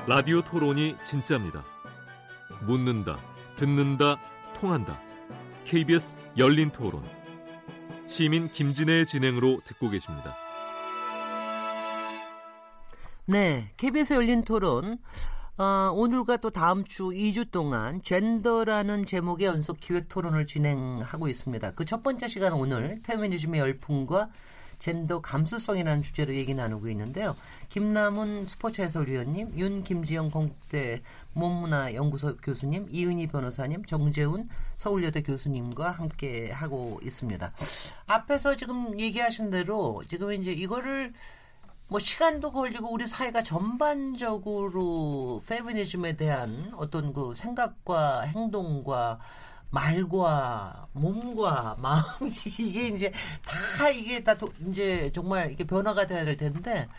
라디오 토론이 진짜입니다. 묻는다, 듣는다, 통한다. KBS 열린 토론. 시민 김진애의 진행으로 듣고 계십니다. 네, KBS 열린 토론. 어, 오늘과 또 다음 주 2주 동안 젠더라는 제목의 연속 기획 토론을 진행하고 있습니다. 그 첫 번째 시간 오늘 페미니즘의 열풍과 젠더 감수성이라는 주제로 얘기 나누고 있는데요. 김남훈 스포츠 해설위원님, 윤 김지영 건국대 몸문화연구소 교수님, 이은희 변호사님, 정재훈 서울여대 교수님과 함께 하고 있습니다. 앞에서 지금 얘기하신 대로 지금 이제 이거를 뭐 시간도 걸리고 우리 사회가 전반적으로 페미니즘에 대한 어떤 그 생각과 행동과 말과 몸과 [laughs] 마음이 이게 이제 다 이게 다 도, 이제 정말 이게 변화가 돼야 될 텐데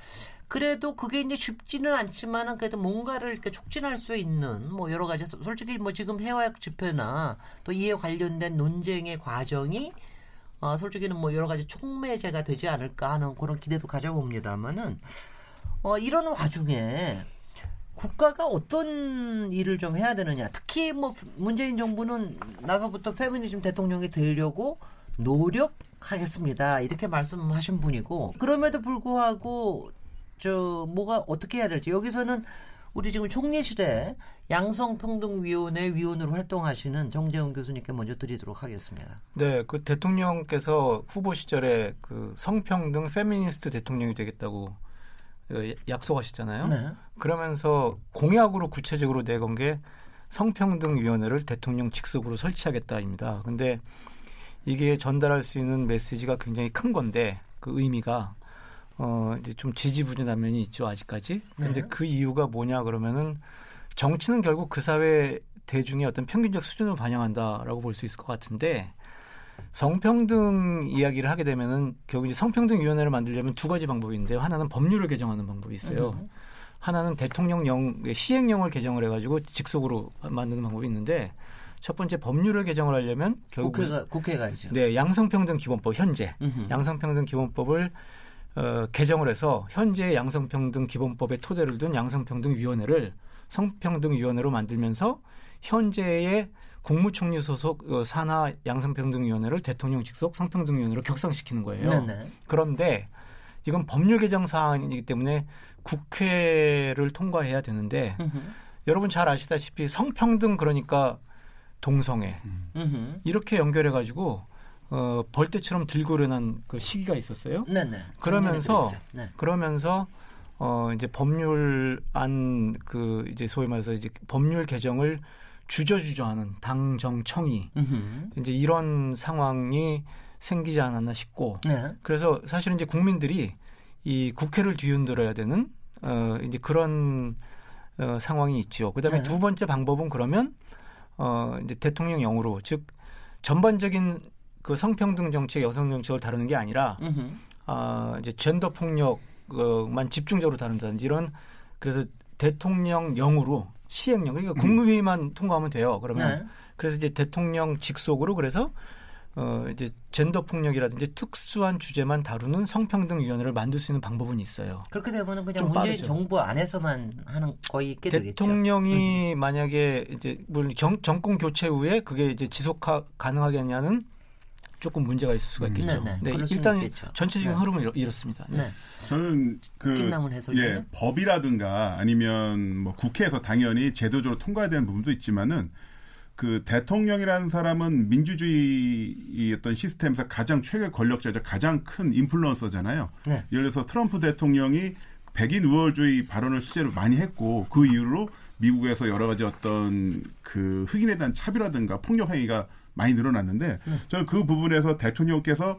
그래도 그게 이제 쉽지는 않지만은 그래도 뭔가를 이렇게 촉진할 수 있는 뭐 여러 가지 솔직히 뭐 지금 해화역 집회나 또 이에 관련된 논쟁의 과정이 어, 솔직히는 뭐 여러 가지 촉매제가 되지 않을까 하는 그런 기대도 가져봅니다만은 어, 이런 와중에 국가가 어떤 일을 좀 해야 되느냐. 특히 뭐 문재인 정부는 나서부터 페미니즘 대통령이 되려고 노력하겠습니다. 이렇게 말씀하신 분이고 그럼에도 불구하고 저 뭐가 어떻게 해야 될지 여기서는 우리 지금 총리실에 양성평등위원회 위원으로 활동하시는 정재훈 교수님께 먼저 드리도록 하겠습니다. 네, 그 대통령께서 후보 시절에 그 성평등 페미니스트 대통령이 되겠다고 그 약속하셨잖아요. 네. 그러면서 공약으로 구체적으로 내건 게 성평등위원회를 대통령 직속으로 설치하겠다입니다. 근데 이게 전달할 수 있는 메시지가 굉장히 큰 건데 그 의미가 어 이제 좀 지지부진한 면이 있죠 아직까지. 근데 네. 그 이유가 뭐냐 그러면은 정치는 결국 그 사회 대중의 어떤 평균적 수준을 반영한다라고 볼 수 있을 것 같은데 성평등 이야기를 하게 되면은 결국 이제 성평등 위원회를 만들려면 두 가지 방법이 있는데요. 하나는 법률을 개정하는 방법이 있어요. 음. 하나는 대통령령 시행령을 개정을 해가지고 직속으로 만드는 방법이 있는데 첫 번째 법률을 개정을 하려면 결국 국회가 국회가 있죠. 네, 양성평등 기본법 현재 음흠. 양성평등 기본법을 어, 개정을 해서 현재 양성평등 기본법의 토대를 둔 양성평등위원회를 성평등위원회로 만들면서 현재의 국무총리 소속 어, 산하 양성평등위원회를 대통령 직속 성평등위원회로 격상시키는 거예요. 네네. 그런데 이건 법률 개정 사안이기 때문에 국회를 통과해야 되는데 여러분 잘 아시다시피 성평등 그러니까 동성애 이렇게 연결해 가지고 어, 벌떼처럼 들고 일어난 그 시기가 있었어요. 네네. 그러면서 네. 그러면서 어 이제 법률안 그 이제 소위 말해서 이제 법률 개정을 주저주저하는 당정청이 이제 이런 상황이 생기지 않았나 싶고 네. 그래서 사실은 이제 국민들이 이 국회를 뒤흔들어야 되는 어 이제 그런 어 상황이 있죠. 그다음에 네. 두 번째 방법은 그러면 어 이제 대통령령으로 즉 전반적인 그 성평등 정책, 여성 정책을 다루는 게 아니라 아 어, 이제 젠더 폭력만 집중적으로 다룬다든지 이런 그래서 대통령령으로 시행령 그러니까 국무회의만 음. 통과하면 돼요. 그러면 네. 그래서 이제 대통령 직속으로 그래서 어 이제 젠더 폭력이라든지 특수한 주제만 다루는 성평등 위원회를 만들 수 있는 방법은 있어요. 그렇게 되면 그냥 문재인 빠르죠. 정부 안에서만 하는 거의 있게 되겠죠. 대통령이 음. 만약에 이제 물 정, 정권 교체 후에 그게 이제 지속 가능하겠냐는 조금 문제가 있을 수가 음. 있겠죠. 네, 네. 네 일단 있겠죠. 전체적인 네. 흐름은 이렇 습니다. 네. 저는 그 예, 법이라든가 아니면 뭐 국회에서 당연히 제도적으로 통과해야 되는 부분도 있지만은 그 대통령이라는 사람은 민주주의 어떤 시스템에서 가장 최고 권력자죠. 가장 큰 인플루언서잖아요. 네. 예를 들어서 트럼프 대통령이 백인 우월주의 발언을 실제로 많이 했고 그 이후로 미국에서 여러 가지 어떤 그 흑인에 대한 차별라든가 폭력 행위가 많이 늘어났는데 네. 저는 그 부분에서 대통령께서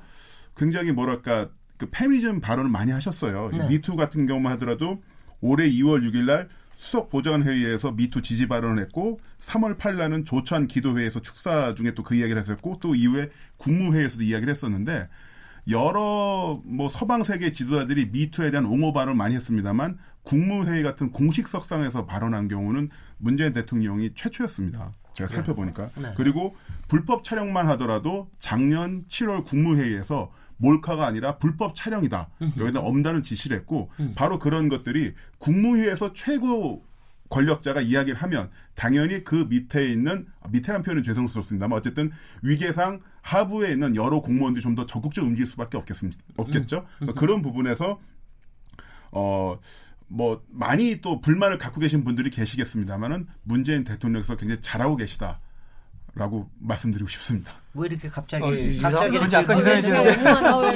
굉장히 뭐랄까 그 페미니즘 발언을 많이 하셨어요. 네. 미투 같은 경우만 하더라도 올해 2월 6일 날 수석 보좌관 회의에서 미투 지지 발언을 했고 3월 8일 날은 조천 기도회에서 축사 중에 또 그 이야기를 했었고 또 이후에 국무회의에서도 이야기를 했었는데 여러 뭐 서방 세계 지도자들이 미투에 대한 옹호 발언을 많이 했습니다만 국무회의 같은 공식 석상에서 발언한 경우는 문재인 대통령이 최초였습니다. 제가 살펴보니까. 네. 그리고 불법 촬영만 하더라도 작년 7월 국무회의에서 몰카가 아니라 불법 촬영이다. 여기다 엄다는 지시를 했고 음. 바로 그런 것들이 국무회의에서 최고 권력자가 이야기를 하면 당연히 그 밑에 있는 밑에란 표현은 죄송스럽습니다만 어쨌든 위계상 하부에 있는 여러 공무원들이 좀 더 적극적으로 움직일 수밖에 없겠습니다. 없겠죠. 음. 그래서 그런 부분에서 어 뭐 많이 또 불만을 갖고 계신 분들이 계시겠습니다만은 문재인 대통령께서 굉장히 잘하고 계시다라고 말씀드리고 싶습니다. 왜 이렇게 갑자기 어, 이- 갑자기 이상- 약간 왜 이상해지는데.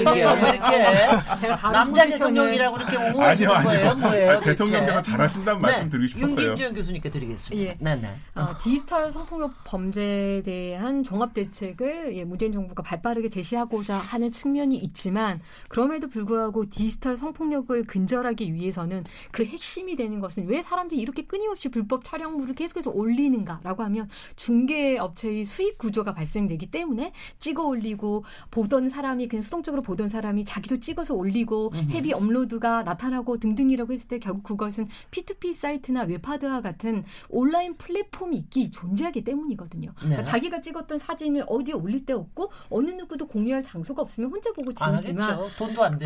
이렇게 이렇게 다른 남자 대통령이라고 이렇게 옹호하시는. 거예요? 뭐예요? 아니? 대통령께서 잘하신다는 말씀 드리고 싶었어요. 윤김지영 교수님께 드리겠습니다. 예. 네 네. 어, 디지털 성폭력 범죄에 대한 종합 대책을 예, 문재인 정부가 발빠르게 제시하고자 하는 측면이 있지만 그럼에도 불구하고 디지털 성폭력을 근절하기 위해서는 그 핵심이 되는 것은 왜 사람들이 이렇게 끊임없이 불법 촬영물을 계속해서 올리는가라고 하면 중개 업체의 수익 구조가 발생되기 때문에 찍어 올리고 보던 사람이 그냥 수동적으로 보던 사람이 자기도 찍어서 올리고 heavy uploader가 나타나고 등등이라고 했을 때 결국 그것은 P2P 사이트나 웹하드와 같은 온라인 플랫폼이 있기 존재하기 때문이거든요. 그러니까 네. 자기가 찍었던 사진을 어디에 올릴 데 없고 어느 누구도 공유할 장소가 없으면 혼자 보고 되니까.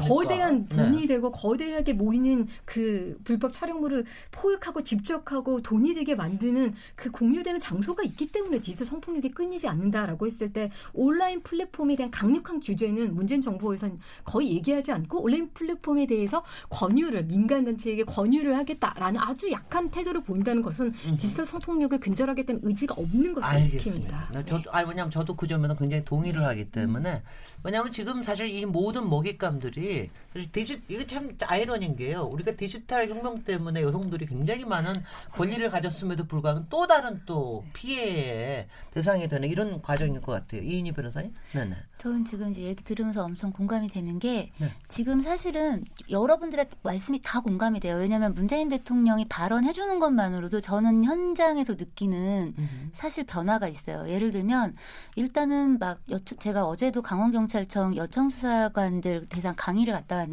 거대한 돈이 네. 되고 거대하게 모이는 그 불법 촬영물을 포획하고 집적하고 돈이 되게 만드는 그 공유되는 장소가 있기 때문에 디지털 성폭력이 끊이지 않는다라고 했을 때 온라인 플랫폼에 대한 강력한 규제는 문재인 정부에서는 거의 얘기하지 않고 온라인 플랫폼에 대해서 권유를 민간 단체에게 권유를 하겠다라는 아주 약한 태도를 보인다는 것은 디지털 성폭력을 근절하겠다는 의지가 없는 것으로 알겠습니다. 나 저도 아니 왜냐면 저도 그 점에는 굉장히 동의를 하기 때문에 왜냐하면 지금 사실 이 모든 먹잇감들이 사실 디지 이게 참 아이러니인 게요. 우리가 디지털 혁명 때문에 여성들이 굉장히 많은 권리를 가졌음에도 불구하고 또 다른 또 피해의 대상이 되는 이런 과정인 것 같아요. 이인희 변호사님. 네네. 저는 지금 이제 얘기 들으면서 엄청 공감이 되는 게 네. 지금 사실은 여러분들의 말씀이 다 공감이 돼요. 왜냐하면 문재인 대통령이 발언해 주는 것만으로도 저는 현장에서 느끼는 사실 변화가 있어요. 예를 들면 일단은 막 제가 어제도 강원경찰청 여청수사관들 대상 강의를 갔다 왔는데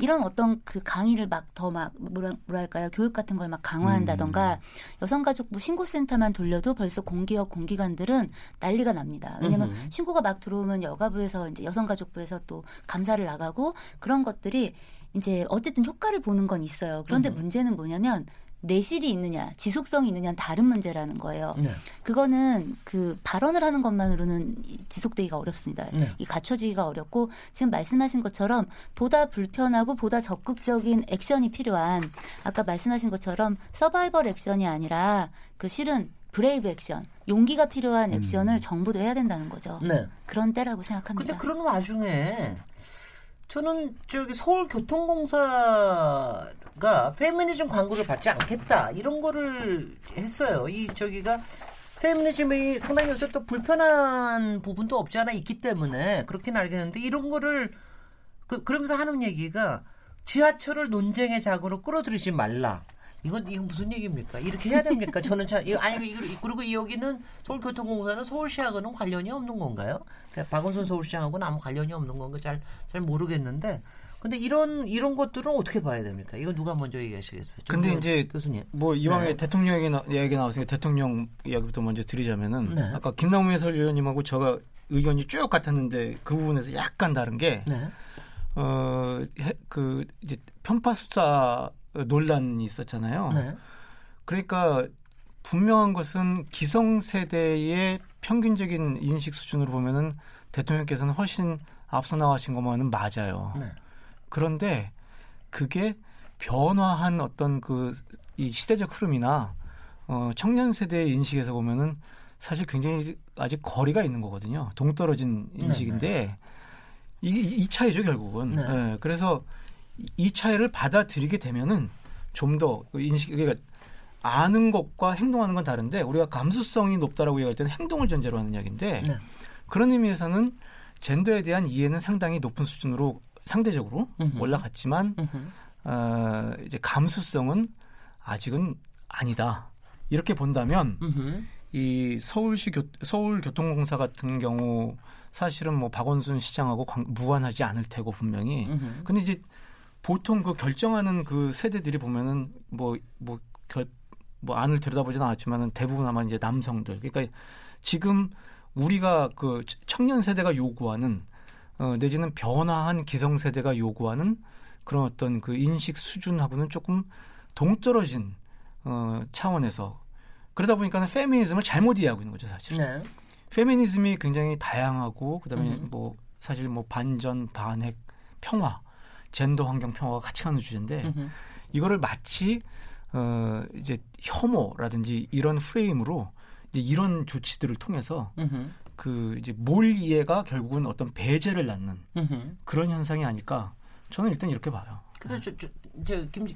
이런 어떤 그 강의를 막더막 뭐랄까요 교육 같은 걸 막 강화한다던가 여성가족부 신고센터만 돌려도 벌써 공기업 공기관들은 난리가 납니다. 왜냐면 음흠. 신고가 막 들어오면 여가부에서 이제 여성가족부에서 또 감사를 나가고 그런 것들이 이제 어쨌든 효과를 보는 건 있어요. 그런데 음흠. 문제는 뭐냐면 내실이 있느냐, 지속성이 있느냐는 다른 문제라는 거예요. 네. 그거는 그 발언을 하는 것만으로는 이- 지속되기가 어렵습니다. 네. 이 갖춰지기가 어렵고 지금 말씀하신 것처럼 보다 불편하고 보다 적극적인 액션이 필요한 아까 말씀하신 것처럼 survival action이 아니라 그 실은 brave action, 용기가 필요한 액션을 정부도 해야 된다는 거죠. 네. 그런 때라고 생각합니다. 근데 그런 와중에 저는 저기 서울교통공사가 페미니즘 광고를 받지 않겠다 이런 거를 했어요. 이 저기가 페미니즘이 상당히 요새 또 불편한 부분도 없지 않아 있기 때문에 그렇긴 알겠는데 이런 거를 그, 그러면서 하는 얘기가 지하철을 논쟁의 자구로 끌어들이지 말라. 이건 이건 무슨 얘기입니까? 이렇게 해야 됩니까? 저는 참 이거 아니 이거 그리고 여기는 서울교통공사는 서울시하고는 관련이 없는 건가요? 그러니까 박원순 서울시장하고는 아무 관련이 없는 건가 잘 잘 모르겠는데 근데 이런 이런 것들은 어떻게 봐야 됩니까? 이거 누가 먼저 얘기하시겠어요? 근데 이제 교수님. 뭐 이왕에 네. 대통령 얘기, 나, 얘기 나왔으니까 대통령 이야기부터 먼저 드리자면은 네. 아까 김남우 해설위원님하고 제가 의견이 쭉 같았는데 그 부분에서 약간 다른 게 네. 어, 해- 그 이제 편파 수사 논란이 있었잖아요. 네. 그러니까 분명한 것은 기성세대의 평균적인 인식 수준으로 보면은 대통령께서는 훨씬 앞서 나가신 것만은 맞아요. 네. 그런데 그게 변화한 어떤 그 이 시대적 흐름이나 어, 청년 세대의 인식에서 보면은 사실 굉장히 아직 거리가 있는 거거든요. 동떨어진 인식인데 이게 이- 이 차이죠 결국은. 네. 예, 그래서 이- 이 차이를 받아들이게 되면은 좀 더 인식 그러니까 아는 것과 행동하는 건 다른데 우리가 감수성이 높다라고 얘기할 때는 행동을 전제로 하는 이야기인데 네. 그런 의미에서는 젠더에 대한 이해는 상당히 높은 수준으로 상대적으로 음흠. 올라갔지만 음흠. 어, 이제 감수성은 아직은 아니다. 이렇게 본다면 음흠. 이 서울시 교, 서울교통공사 같은 경우 사실은 뭐 박원순 시장하고 관- 무관하지 않을 테고 분명히. 근데 이제 보통 그 결정하는 그 세대들이 보면은 뭐뭐 뭐 안을 들여다보지는 않았지만은 대부분 아마 이제 남성들. 그러니까 지금 우리가 그 청년 세대가 요구하는 어, 내지는 변화한 기성 세대가 요구하는 그런 어떤 그 인식 수준하고는 조금 동떨어진 어, 차원에서 그러다 보니까는 페미니즘을 잘못 이해하고 있는 거죠 사실. 네. 페미니즘이 굉장히 다양하고 그다음에 음. 뭐 사실 뭐 반전, 반핵, 평화, 젠더 환경 평화가 같이 가는 주제인데 음흠. 이거를 마치 어 이제 혐오라든지 이런 프레임으로 이제 이런 조치들을 통해서 음흠. 그 이제 몰 이해가 결국은 어떤 배제를 낳는 음흠. 그런 현상이 아닐까 저는 일단 이렇게 봐요. 그래서 저, 저, 저 김,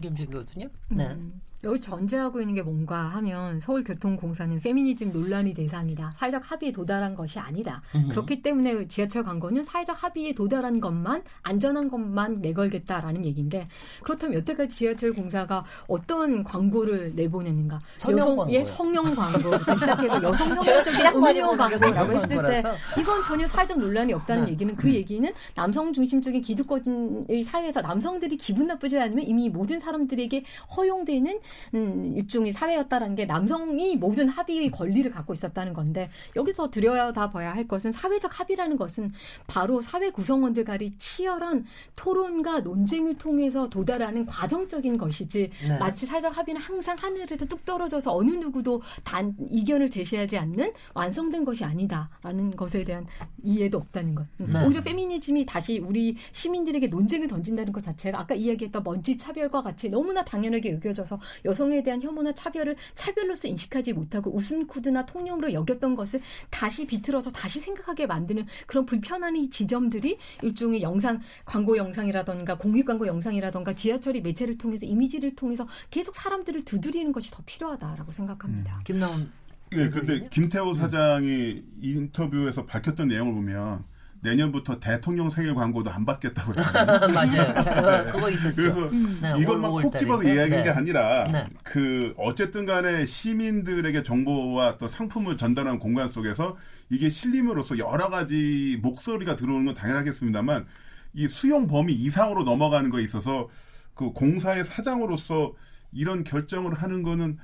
김진 교수님? 네. 음, 여기 전제하고 있는 게 뭔가 하면 서울교통공사는 페미니즘 논란이 대상이다. 사회적 합의에 도달한 것이 아니다. 음흠. 그렇기 때문에 지하철 광고는 사회적 합의에 도달한 것만 안전한 것만 내걸겠다라는 얘기인데 그렇다면 여태까지 지하철 공사가 어떤 광고를 내보냈는가? 성형 광고요. 예, 성형 광고부터 시작해서 여성 [laughs] 제가 혐오적인 가장 많이 음료 광고라고 했을 때. 이건 전혀 사회적 논란이 없다는 네. 얘기는 그 얘기는 남성 중심적인 기득권의 사회에서 남성들이 기분 나쁘지 않으면 이미 모든 사람들에게 허용되는 음, 일종의 사회였다라는 게 남성이 모든 합의의 권리를 갖고 있었다는 건데 여기서 들여다 봐야 할 것은 사회적 합의라는 것은 바로 사회 구성원들 간의 치열한 토론과 논쟁을 통해서 도달하는 과정적인 것이지 네. 마치 사회적 합의는 항상 하늘에서 뚝 떨어져서 어느 누구도 단 이견을 제시하지 않는 완성된 것이 아니다라는 것에 대한 이해도 없다는 것. 음. 네. 오히려 페미니즘이 다시 우리 시민들에게 논쟁을 던진다는 것 자체가 아까 이야기했던 먼지 차별과 같이 너무나 당연하게 여겨져서 여성에 대한 혐오나 차별을 차별로서 인식하지 못하고 웃음 코드나 통념으로 여겼던 것을 다시 비틀어서 다시 생각하게 만드는 그런 불편한 이 지점들이 일종의 영상 광고 영상이라던가 공익 광고 영상이라던가 지하철이 매체를 통해서 이미지를 통해서 계속 사람들을 두드리는 것이 더 필요하다라고 생각합니다. 김나온 예, 근데 김태호 사장이 인터뷰에서 밝혔던 내용을 보면 내년부터 대통령 생일 광고도 안 받겠다고 [laughs] 했거든요. 맞아요. [laughs] 자, 그거 있었죠. 그래서 네, 이것만 올- 콕 집어서. 이야기한 게 네. 아니라 네. 그 어쨌든 간에 시민들에게 정보와 또 상품을 전달하는 공간 속에서 이게 실림으로써 여러 가지 목소리가 들어오는 건 당연하겠습니다만 이 수용 범위 이상으로 넘어가는 거에 있어서 그 공사의 사장으로서 이런 결정을 하는 거는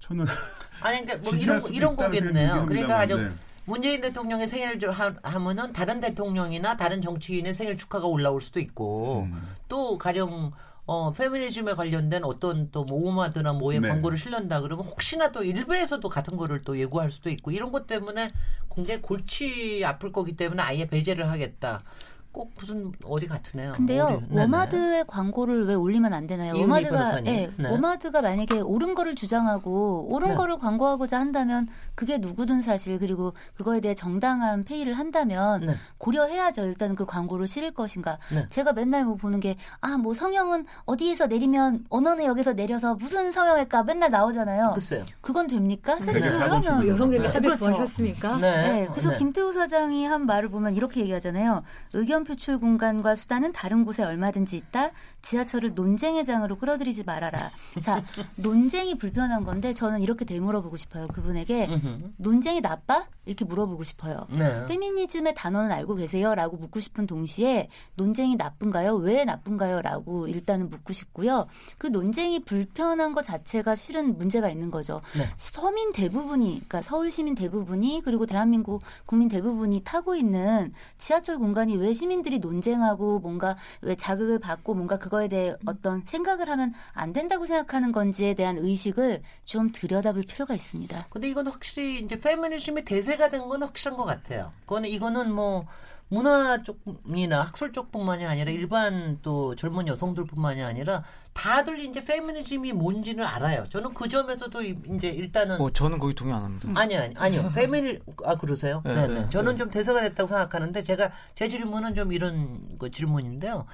저는 아니 그러니까 뭐 이런 거- 이런 거겠네요. 그러니까 아주 네. 문재인 대통령의 생일을 하- 하면은 다른 대통령이나 다른 정치인의 생일 축하가 올라올 수도 있고 음. 또 가령 어 페미니즘에 관련된 어떤 또뭐 오마드나 뭐의 네. 광고를 실는다 그러면 혹시나 또 일부에서도 같은 거를 또 예고할 수도 있고 이런 것 때문에 굉장히 골치 아플 거기 때문에 아예 배제를 하겠다. 꼭 무슨 어디 같으네요. 근데요, 어디- 네네. 워마드의 광고를 왜 올리면 안 되나요? 워마드가. 예, 네. 워마드가 만약에 옳은 거를 주장하고 옳은 네. 거를 광고하고자 한다면 그게 누구든 사실 그리고 그거에 대해 정당한 pay를 한다면 네. 고려해야죠. 일단 그 광고를 실을 것인가. 네. 제가 맨날 뭐 보는 게 아 뭐 성형은 어디에서 내리면 어느 역에서 내려서 무슨 성형외과 맨날 나오잖아요. 글쎄요. 그건 됩니까? 사실 그러면 네. 합의 그렇죠. 구하셨습니까? 네, 그래서 네. 김태우 사장이 한 말을 보면 이렇게 얘기하잖아요. 의견 표출 공간과 수단은 다른 곳에 얼마든지 있다. 지하철을 논쟁의 장으로 끌어들이지 말아라. 자, 논쟁이 불편한 건데 저는 이렇게 되물어보고 싶어요. 그분에게. 논쟁이 나빠? 이렇게 물어보고 싶어요. 네. 페미니즘의 단어는 알고 계세요? 라고 묻고 싶은 동시에 논쟁이 나쁜가요? 왜 나쁜가요? 라고 일단은 묻고 싶고요. 그 논쟁이 불편한 것 자체가 실은 문제가 있는 거죠. 네. 서민 대부분이, 그러니까 서울 시민 대부분이 그리고 대한민국 국민 대부분이 타고 있는 지하철 공간이 왜 시민들이 논쟁하고 뭔가 왜 자극을 받고 뭔가 그거에 대해 어떤 생각을 하면 안 된다고 생각하는 건지에 대한 의식을 좀 들여다볼 필요가 있습니다. 근데 이건 확실히 이제 페미니즘의 대세가 된 건 확실한 것 같아요. 그거는 이거는 뭐 문화 쪽이나 학술 쪽뿐만이 아니라 일반 또 젊은 여성들뿐만이 아니라 다들 이제 페미니즘이 뭔지를 알아요. 저는 그 점에서도 이- 이제 일단은 어, 저는 거기 동의 안 합니다. 아니 아니 아니요 페미니 아 그러세요? 네, 네, 네, 네. 저는 네. 좀 대세가 됐다고 생각하는데 제가 제 질문은 좀 이런 거 질문인데요.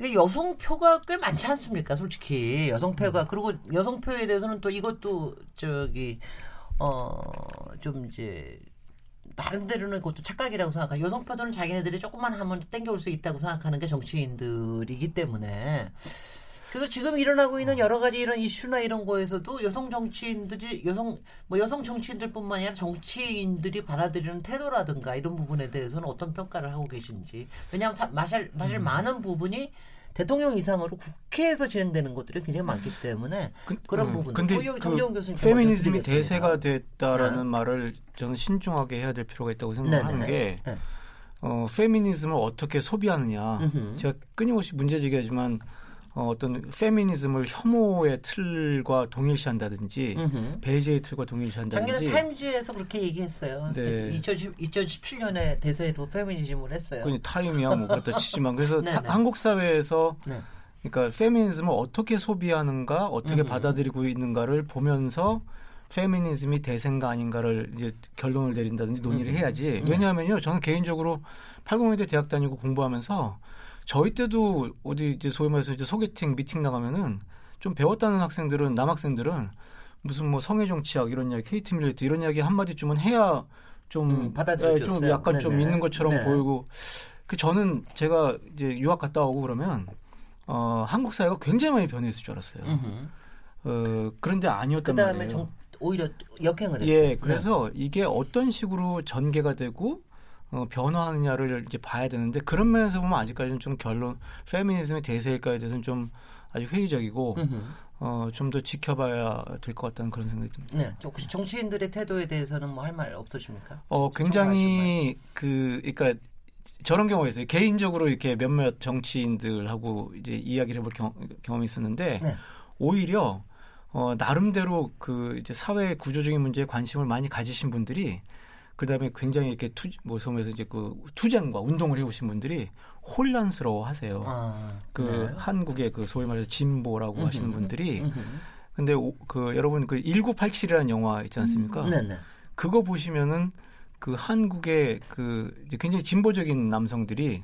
이게 여성표가 꽤 많지 않습니까? 솔직히 여성표가 그리고 여성표에 대해서는 또 이것도 저기 어좀 이제 나름대로는 그것도 착각이라고 생각하고 여성표들은 자기네들이 조금만 하면 땡겨올 수 있다고 생각하는 게 정치인들이기 때문에 그래서 지금 일어나고 있는 여러 가지 이런 이슈나 이런 거에서도 여성 정치인들이 여성 뭐 여성 정치인들뿐만 아니라 정치인들이 받아들이는 태도라든가 이런 부분에 대해서는 어떤 평가를 하고 계신지 왜냐하면 사, 사실, 사실 많은 부분이 대통령 이상으로 국회에서 진행되는 것들이 굉장히 많기 때문에 그, 런 음, 부분 근데 그, 그 교수님 페미니즘이 대세가 됐다라는 네. 말을 저는 신중하게 해야 될 필요가 있다고 생각하는 네네네. 게 네. 어, 페미니즘을 어떻게 소비하느냐. 음흠. 제가 끊임없이 문제제기하지만 어, 어떤 페미니즘을 혐오의 틀과 동일시한다든지 음흠. 배제의 틀과 동일시한다든지 작년에 타임즈에서 그렇게 얘기했어요. 네. 2010, 2017년에 대세로 페미니즘을 했어요. 그건 타임이야 뭐 그렇다 치지만 그래서. [laughs] 하- 한국 사회에서 네. 그러니까 페미니즘을 어떻게 소비하는가, 어떻게 음흠. 받아들이고 있는가를 보면서 페미니즘이 대세인가 아닌가를 이제 결론을 내린다든지 논의를 음. 해야지. 네. 왜냐하면요, 저는 개인적으로 80년대 대학 다니고 공부하면서 저희 때도 어디 이제 소위 말해서 이제 소개팅 미팅 나가면은 좀 배웠다는 학생들은 남학생들은 무슨 뭐 성애 정치학 이런 이야기, 케이트 밀레트 이런 이야기 한 마디쯤은 해야 좀, 음, 받아들여졌어요. 예, 좀 약간 좀 네네. 있는 것처럼 네. 보이고 그 저는 제가 이제 유학 갔다 오고 그러면 어, 한국 사회가 굉장히 많이 변했을 줄 알았어요. 음흠. 어, 그런데 아니었단 그 다음에 말이에요. 정- 오히려 역행을 했어요. 예, 그래서 이게 어떤 식으로 전개가 되고 어, 변화하느냐를 이제 봐야 되는데 그런 면에서 보면 아직까지는 좀 결론 페미니즘의 대세일까에 대해서는 좀 아주 회의적이고. 어, 좀 더 지켜봐야 될 것 같다는 그런 생각이 듭니다. 네, 저 혹시 정치인들의 태도에 대해서는 뭐 할 말 없으십니까? 어, 굉장히 그 그러니까 저런 경우가 있어요. 개인적으로 이렇게 몇몇 정치인들하고 이제 이야기를 해볼 경, 경험이 있었는데 네. 오히려 어, 나름대로 그 이제 사회 구조적인 문제에 관심을 많이 가지신 분들이 그다음에 굉장히 이렇게 투, 뭐 소면서 이제 그 투쟁과 운동을 해오신 분들이 혼란스러워하세요. 아, 그 네. 한국의 그 소위 말해서 진보라고 하시는 음흠. 분들이 음흠. 근데 오, 그 여러분 그 1987이라는 영화 있지 않습니까? 네네. 그거 보시면은 그 한국의 그 이제 굉장히 진보적인 남성들이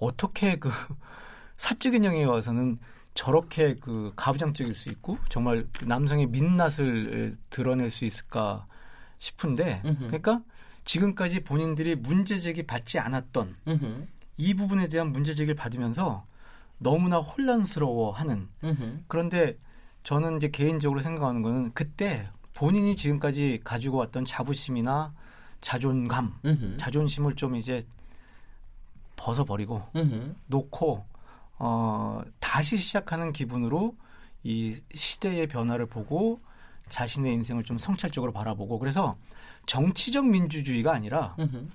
어떻게 그 [laughs] 사적 인형에 와서는 저렇게 그 가부장적일 수 있고 정말 그 남성의 민낯을 드러낼 수 있을까 싶은데 음흠. 그러니까 지금까지 본인들이 문제 제기 받지 않았던 음흠. 이 부분에 대한 문제 제기를 받으면서 너무나 혼란스러워하는 음흠. 그런데 저는 이제 개인적으로 생각하는 거는 그때 본인이 지금까지 가지고 왔던 자부심이나 자존감, 음흠. 자존심을 좀 이제 벗어버리고. 놓고 어, 다시 시작하는 기분으로 이 시대의 변화를 보고 자신의 인생을 좀 성찰적으로 바라보고 그래서 정치적 민주주의가 아니라 음흠.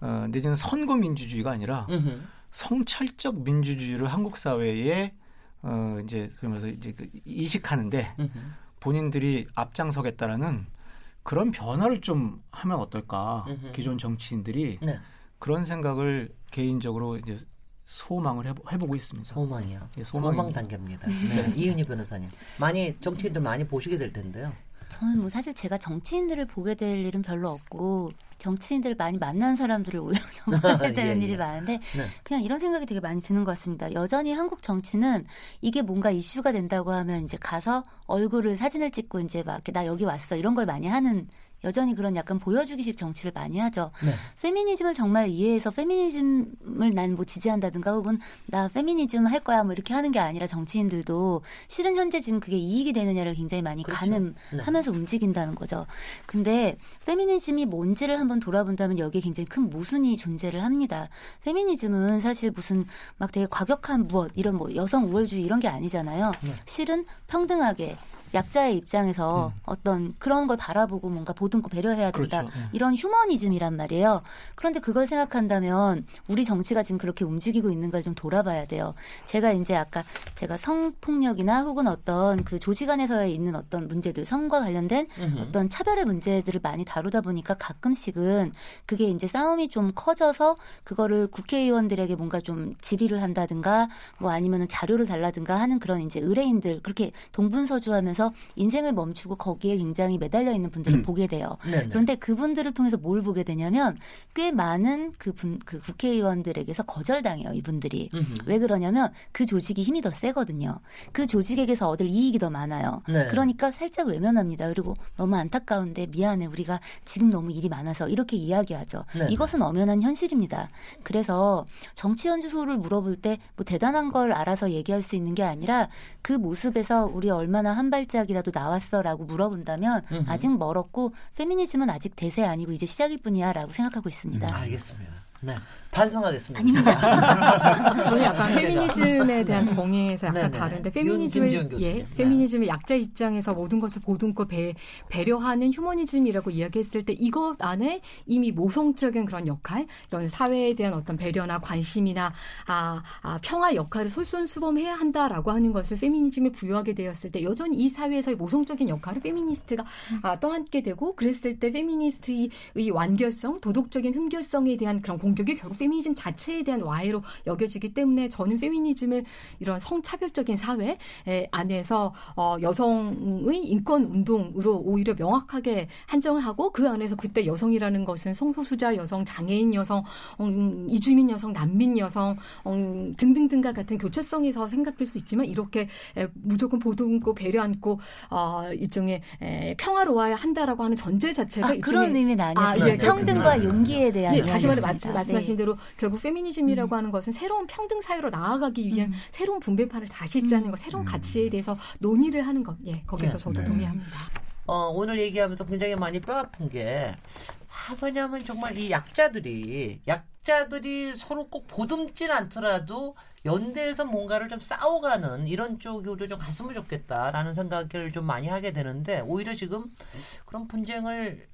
어, 내지는 선거 민주주의가 아니라 음흠. 성찰적 민주주의를 한국 사회에 어, 이제 그러면서 이제 그 이식하는데 음흠. 본인들이 앞장서겠다라는 그런 변화를 좀 하면 어떨까. 기존 정치인들이 네. 그런 생각을 개인적으로 이제 소망을 해보, 해보고 있습니다. 소망이요. 예, 소망. 단계입니다. 네. 이은희 변호사님. 많이 정치인들 많이 보시게 될 텐데요. 저는 뭐 사실 제가 정치인들을 보게 될 일은 별로 없고 정치인들을 많이 만난 사람들을 오히려 [laughs] 좀 보게 [laughs] 되는 예, 일이 예. 많은데 네. 그냥 이런 생각이 되게 많이 드는 것 같습니다. 여전히 한국 정치는 이게 뭔가 이슈가 된다고 하면 이제 가서 얼굴을 사진을 찍고 이제 막 나 여기 왔어 이런 걸 많이 하는 여전히 그런 약간 보여주기식 정치를 많이 하죠. 네. 페미니즘을 정말 이해해서 페미니즘을 난 뭐 지지한다든가 혹은 나 페미니즘 할 거야 뭐 이렇게 하는 게 아니라 정치인들도 실은 현재 지금 그게 이익이 되느냐를 굉장히 많이 그렇죠. 가늠하면서 움직인다는 거죠. 근데 페미니즘이 뭔지를 한번 돌아본다면 여기에 굉장히 큰 모순이 존재를 합니다. 페미니즘은 사실 무슨 막 되게 과격한 무엇 이런 뭐 여성 우월주의 이런 게 아니잖아요. 네. 실은 평등하게 약자의 입장에서 어떤 그런 걸 바라보고 뭔가 보듬고 배려해야 된다. 그렇죠. 예. 이런 휴머니즘이란 말이에요. 그런데 그걸 생각한다면 우리 정치가 지금 그렇게 움직이고 있는가 좀 돌아봐야 돼요. 제가 이제 아까 제가 성폭력이나 혹은 어떤 그 조직 안에서 있는 어떤 문제들, 성과 관련된 음흠. 어떤 차별의 문제들을 많이 다루다 보니까 가끔씩은 그게 이제 싸움이 좀 커져서 그거를 국회의원들에게 뭔가 좀 질의를 한다든가 뭐 아니면은 자료를 달라든가 하는 그런 이제 의뢰인들 그렇게 동분서주하면서 인생을 멈추고 거기에 굉장히 매달려 있는 분들을 음. 보게 돼요. 네네. 그런데 그분들을 통해서 뭘 보게 되냐면 꽤 많은 그, 분, 그 국회의원들에게서 거절당해요, 이분들이. 음흠. 왜 그러냐면 그 조직이 힘이 더 세거든요. 그 조직에게서 얻을 이익이 더 많아요. 네. 그러니까 살짝 외면합니다. 그리고 너무 안타까운데 미안해. 우리가 지금 너무 일이 많아서 이렇게 이야기하죠. 네. 이것은 엄연한 현실입니다. 그래서 정치 연주소를 물어볼 때 뭐 대단한 걸 알아서 얘기할 수 있는 게 아니라 그 모습에서 우리 얼마나 한발 짝이라도 나왔어라고 물어본다면 음흠. 아직 멀었고 페미니즘은 아직 대세 아니고 이제 시작일 뿐이야라고 생각하고 있습니다. 음, 알겠습니다. 네. 반성하겠습니다. [laughs] 저는 약간 페미니즘에 대한 정의에서 약간 네네. 다른데 윤- 페미니즘을. 예, 네. 페미니즘을 약자 입장에서 모든 것을 보듬고 배, 배려하는 휴머니즘이라고 이야기했을 때 이것 안에 이미 모성적인 그런 역할, 이런 사회에 대한 어떤 배려나 관심이나 아, 아, 평화 역할을 솔선수범해야 한다라고 하는 것을 페미니즘에 부여하게 되었을 때 여전히 이 사회에서의 모성적인 역할을 페미니스트가 아, 떠안게 되고 그랬을 때 페미니스트의 완결성, 도덕적인 흠결성에 대한 그런 공격이 결국 페미니즘 자체에 대한 와해로 여겨지기 때문에 저는 페미니즘을 이런 성차별적인 사회 안에서 어, 여성의 인권 운동으로 오히려 명확하게 한정을 하고 그 안에서 그때 여성이라는 것은 성소수자 여성, 장애인 여성, 음, 이주민 여성, 난민 여성 음, 등등등과 같은 교체성에서 생각될 수 있지만 이렇게 에, 무조건 보듬고 배려 않고 어, 일종의 에, 평화로워야 한다라고 하는 전제 자체가 아, 그런 의미는 아니었어요. 아, 예, 평등과 네. 용기에 대한 예, 다시 말해 말씀, 말씀하신 네. 대로 결국 페미니즘이라고 음. 하는 것은 새로운 평등 사회로 나아가기 위한 음. 새로운 분배판을 다시 짜는 것, 새로운 음. 가치에 대해서 논의를 하는 것, 예, 거기서 네. 저도 네. 동의합니다. 어, 오늘 얘기하면서 굉장히 많이 뼈 아픈 게, 아, 왜냐하면 정말 이 약자들이, 약자들이 서로 꼭 보듬진 않더라도 연대에서 뭔가를 좀 싸워가는 이런 쪽으로 좀 갔으면 좋겠다라는 생각을 좀 많이 하게 되는데, 오히려 지금 그런 분쟁을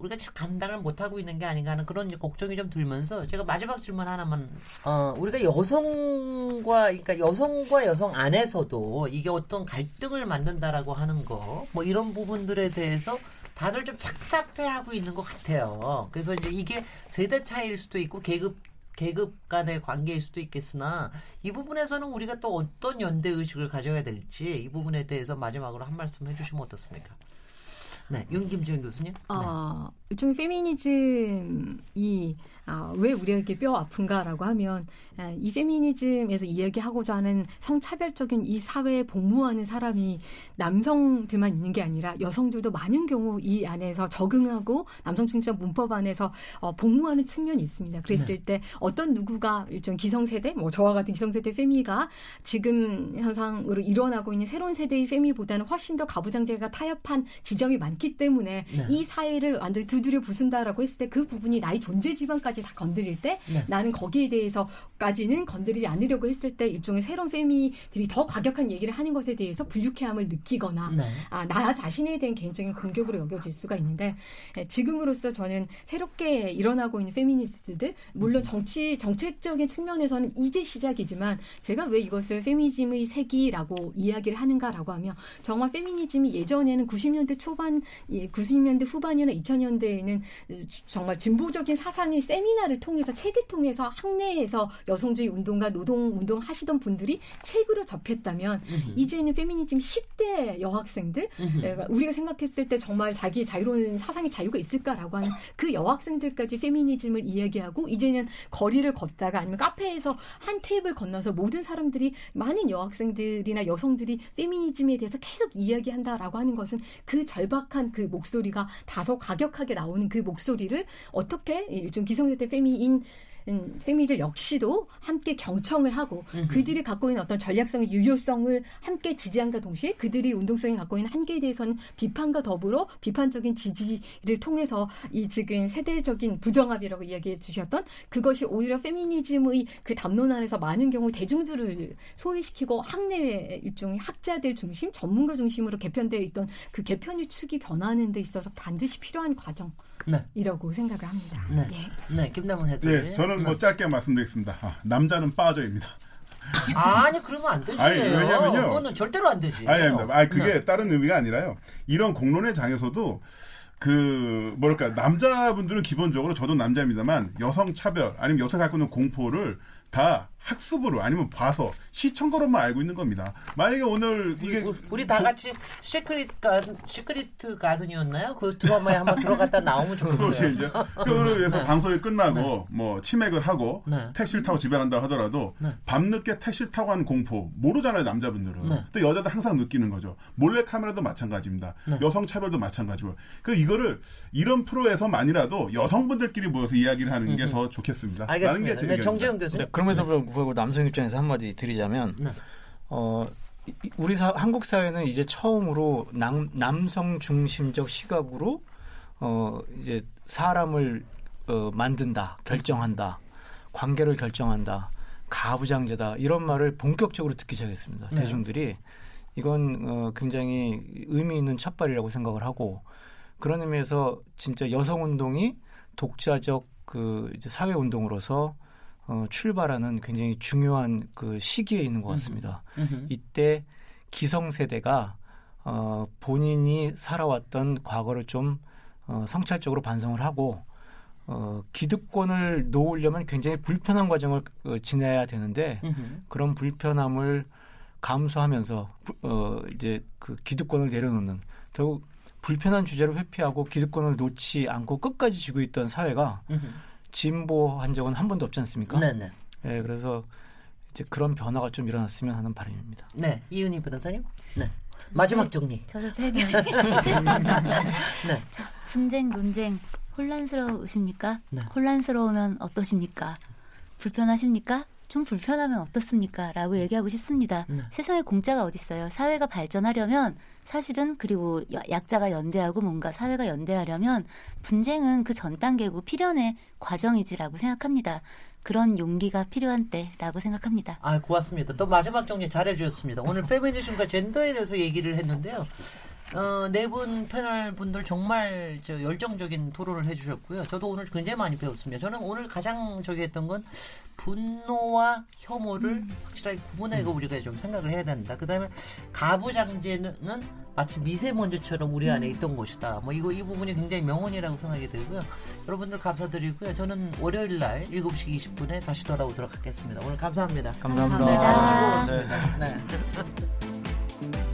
우리가 잘 감당을 못하고 있는 게 아닌가 하는 그런 걱정이 좀 들면서 제가 마지막 질문 하나만 어, 우리가 여성과 그러니까 여성과 여성 안에서도 이게 어떤 갈등을 만든다라고 하는 거 뭐 이런 부분들에 대해서 다들 좀 착잡해하고 있는 것 같아요. 그래서 이제 이게 세대 차이일 수도 있고 계급 계급 간의 관계일 수도 있겠으나 이 부분에서는 우리가 또 어떤 연대 의식을 가져야 될지 이 부분에 대해서 마지막으로 한 말씀 해주시면 어떻습니까? 네, 윤김지은 교수님. 어, 네. 일종의 페미니즘이 아, 왜 우리에게 뼈 아픈가라고 하면 아, 이 페미니즘에서 이야기하고자 하는 성차별적인 이 사회에 복무하는 사람이 남성들만 있는 게 아니라 여성들도 많은 경우 이 안에서 적응하고 남성 중심 문법 안에서 어, 복무하는 측면이 있습니다. 그랬을 네. 때 어떤 누구가 일종 기성세대, 뭐 저와 같은 기성세대 페미가 지금 현상으로 일어나고 있는 새로운 세대의 페미보다는 훨씬 더 가부장제가 타협한 지점이 많기 때문에 네. 이 사회를 완전히 두드려 부순다라고 했을 때 그 부분이 나의 존재 지방까지 것까지 다 건드릴 때 네. 나는 거기에 대해서까지는 건드리지 않으려고 했을 때 일종의 새로운 페미들이 더 과격한 얘기를 하는 것에 대해서 불쾌함을 느끼거나 네. 아, 나 자신에 대한 개인적인 공격으로 여겨질 수가 있는데 예, 지금으로서 저는 새롭게 일어나고 있는 페미니스트들 물론 정치 정책적인 측면에서는 이제 시작이지만 제가 왜 이것을 페미니즘의 세기라고 이야기를 하는가라고 하면 정말 페미니즘이 예전에는 90년대 초반 90년대 후반이나 2000년대에는 정말 진보적인 사상이 세미 세미나를 통해서 책을 통해서 학내에서 여성주의 운동과 노동 운동 하시던 분들이 책으로 접했다면 음흠. 이제는 페미니즘 10대 여학생들 음흠. 우리가 생각했을 때 정말 자기 자유로운 사상의 자유가 있을까라고 하는 그 여학생들까지 페미니즘을 이야기하고 이제는 거리를 걷다가 아니면 카페에서 한 테이블 건너서 모든 사람들이 많은 여학생들이나 여성들이 페미니즘에 대해서 계속 이야기한다라고 하는 것은 그 절박한 그 목소리가 다소 가격하게 나오는 그 목소리를 어떻게 일종 기성 세때 페미인 음, 페미들 역시도 함께 경청을 하고 그들이 갖고 있는 어떤 전략성의 유효성을 함께 지지한과 동시에 그들이 운동성이 갖고 있는 한계에 대해서는 비판과 더불어 비판적인 지지를 통해서 이 지금 세대적인 부정합이라고 이야기해 주셨던 그것이 오히려 페미니즘의 그 담론 안에서 많은 경우 대중들을 소외시키고 학내외 일종의 학자들 중심, 전문가 중심으로 개편되어 있던 그 개편의 축이 변하는 데 있어서 반드시 필요한 과정. 네. 이라고 생각을 합니다. 네, 네, 네 김남훈 해설. 네, 저는 뭐 짧게 말씀드리겠습니다. 아, 남자는 빠져입니다. 아니 그러면 안 되지. 아니 왜냐면요. 그거는 절대로 안 되지. 아니 아니, 아니 그게 네. 다른 의미가 아니라요. 이런 공론의 장에서도 그 뭐랄까 남자분들은 기본적으로 저도 남자입니다만 여성 차별 아니면 여성 갖고 있는 공포를 다 학습으로 아니면 봐서 시청 거로만 알고 있는 겁니다. 만약에 오늘 이게 우리, 우리 다 같이 시크릿 가든 시크릿 가든이었나요? 그 드라마에 한번 들어갔다 나오면 [laughs] 좋겠어요. 이제 그거를 위해서 네. 방송이 끝나고 네. 뭐 치맥을 하고 네. 택시를 타고 집에 간다 하더라도 네. 밤늦게 택시 타고 하는 공포 모르잖아요 남자분들은. 네. 또 여자도 항상 느끼는 거죠. 몰래 카메라도 마찬가지입니다. 네. 여성 차별도 마찬가지고. 그 이거를 이런 프로에서만이라도 여성분들끼리 모여서 이야기를 하는 게 더 좋겠습니다. 알겠습니다. 네, 정재영 교수님. 그럼에도 불구하고 남성 입장에서 한마디 드리자면 네. 어 우리 사, 한국 사회는 이제 처음으로 남, 남성 중심적 시각으로 어 이제 사람을 어, 만든다, 결정한다, 관계를 결정한다, 가부장제다 이런 말을 본격적으로 듣기 시작했습니다. 네. 대중들이 이건 어, 굉장히 의미 있는 첫발이라고 생각을 하고 그런 의미에서 진짜 여성 운동이 독자적 그 이제 사회 운동으로서 어, 출발하는 굉장히 중요한 그 시기에 있는 것 같습니다. 음흠. 이때 기성세대가 어, 본인이 살아왔던 과거를 좀 어, 성찰적으로 반성을 하고 어, 기득권을 놓으려면 굉장히 불편한 과정을 어, 지내야 되는데 음흠. 그런 불편함을 감수하면서 부- 어, 이제 그 기득권을 내려놓는 결국 불편한 주제를 회피하고 기득권을 놓지 않고 끝까지 쥐고 있던 사회가 음흠. 진보한 적은 한 번도 없지 않습니까? 네네. 예, 그래서 이제 그런 변화가 좀 일어났으면 하는 바람입니다. 네, 이은희 변호사님. 네. 마지막 정리. 저도 설명하겠습니다. [laughs] 네. 자, 분쟁, 논쟁 혼란스러우십니까? 네. 혼란스러우면 어떠십니까? 불편하십니까? 좀 불편하면 어떻습니까? 라고 얘기하고 싶습니다. 네. 세상에 공짜가 어딨어요. 사회가 발전하려면 사실은 그리고 야- 약자가 연대하고 뭔가 사회가 연대하려면 분쟁은 그 전 단계고 필연의 과정이지라고 생각합니다. 그런 용기가 필요한 때라고 생각합니다. 아, 고맙습니다. 또 마지막 정리 잘해 주셨습니다. 오늘 페미니즘과 젠더에 대해서 얘기를 했는데요. 어, 네분 패널 분들 정말 저 열정적인 토론을 해주셨고요. 저도 오늘 굉장히 많이 배웠습니다. 저는 오늘 가장 저기 했던 건 분노와 혐오를 확실하게 구분해가 우리가 좀 생각을 해야 된다. 그 다음에 가부장제는 마치 미세먼지처럼 우리 안에 있던 것이다. 뭐 이거 이 부분이 굉장히 명언이라고 생각이 들고요. 여러분들 감사드리고요. 저는 월요일 날 7시 20분에 다시 돌아오도록 하겠습니다. 오늘 감사합니다. 감사합니다. 네, 감사합니다. 즐거웠습니다. 네.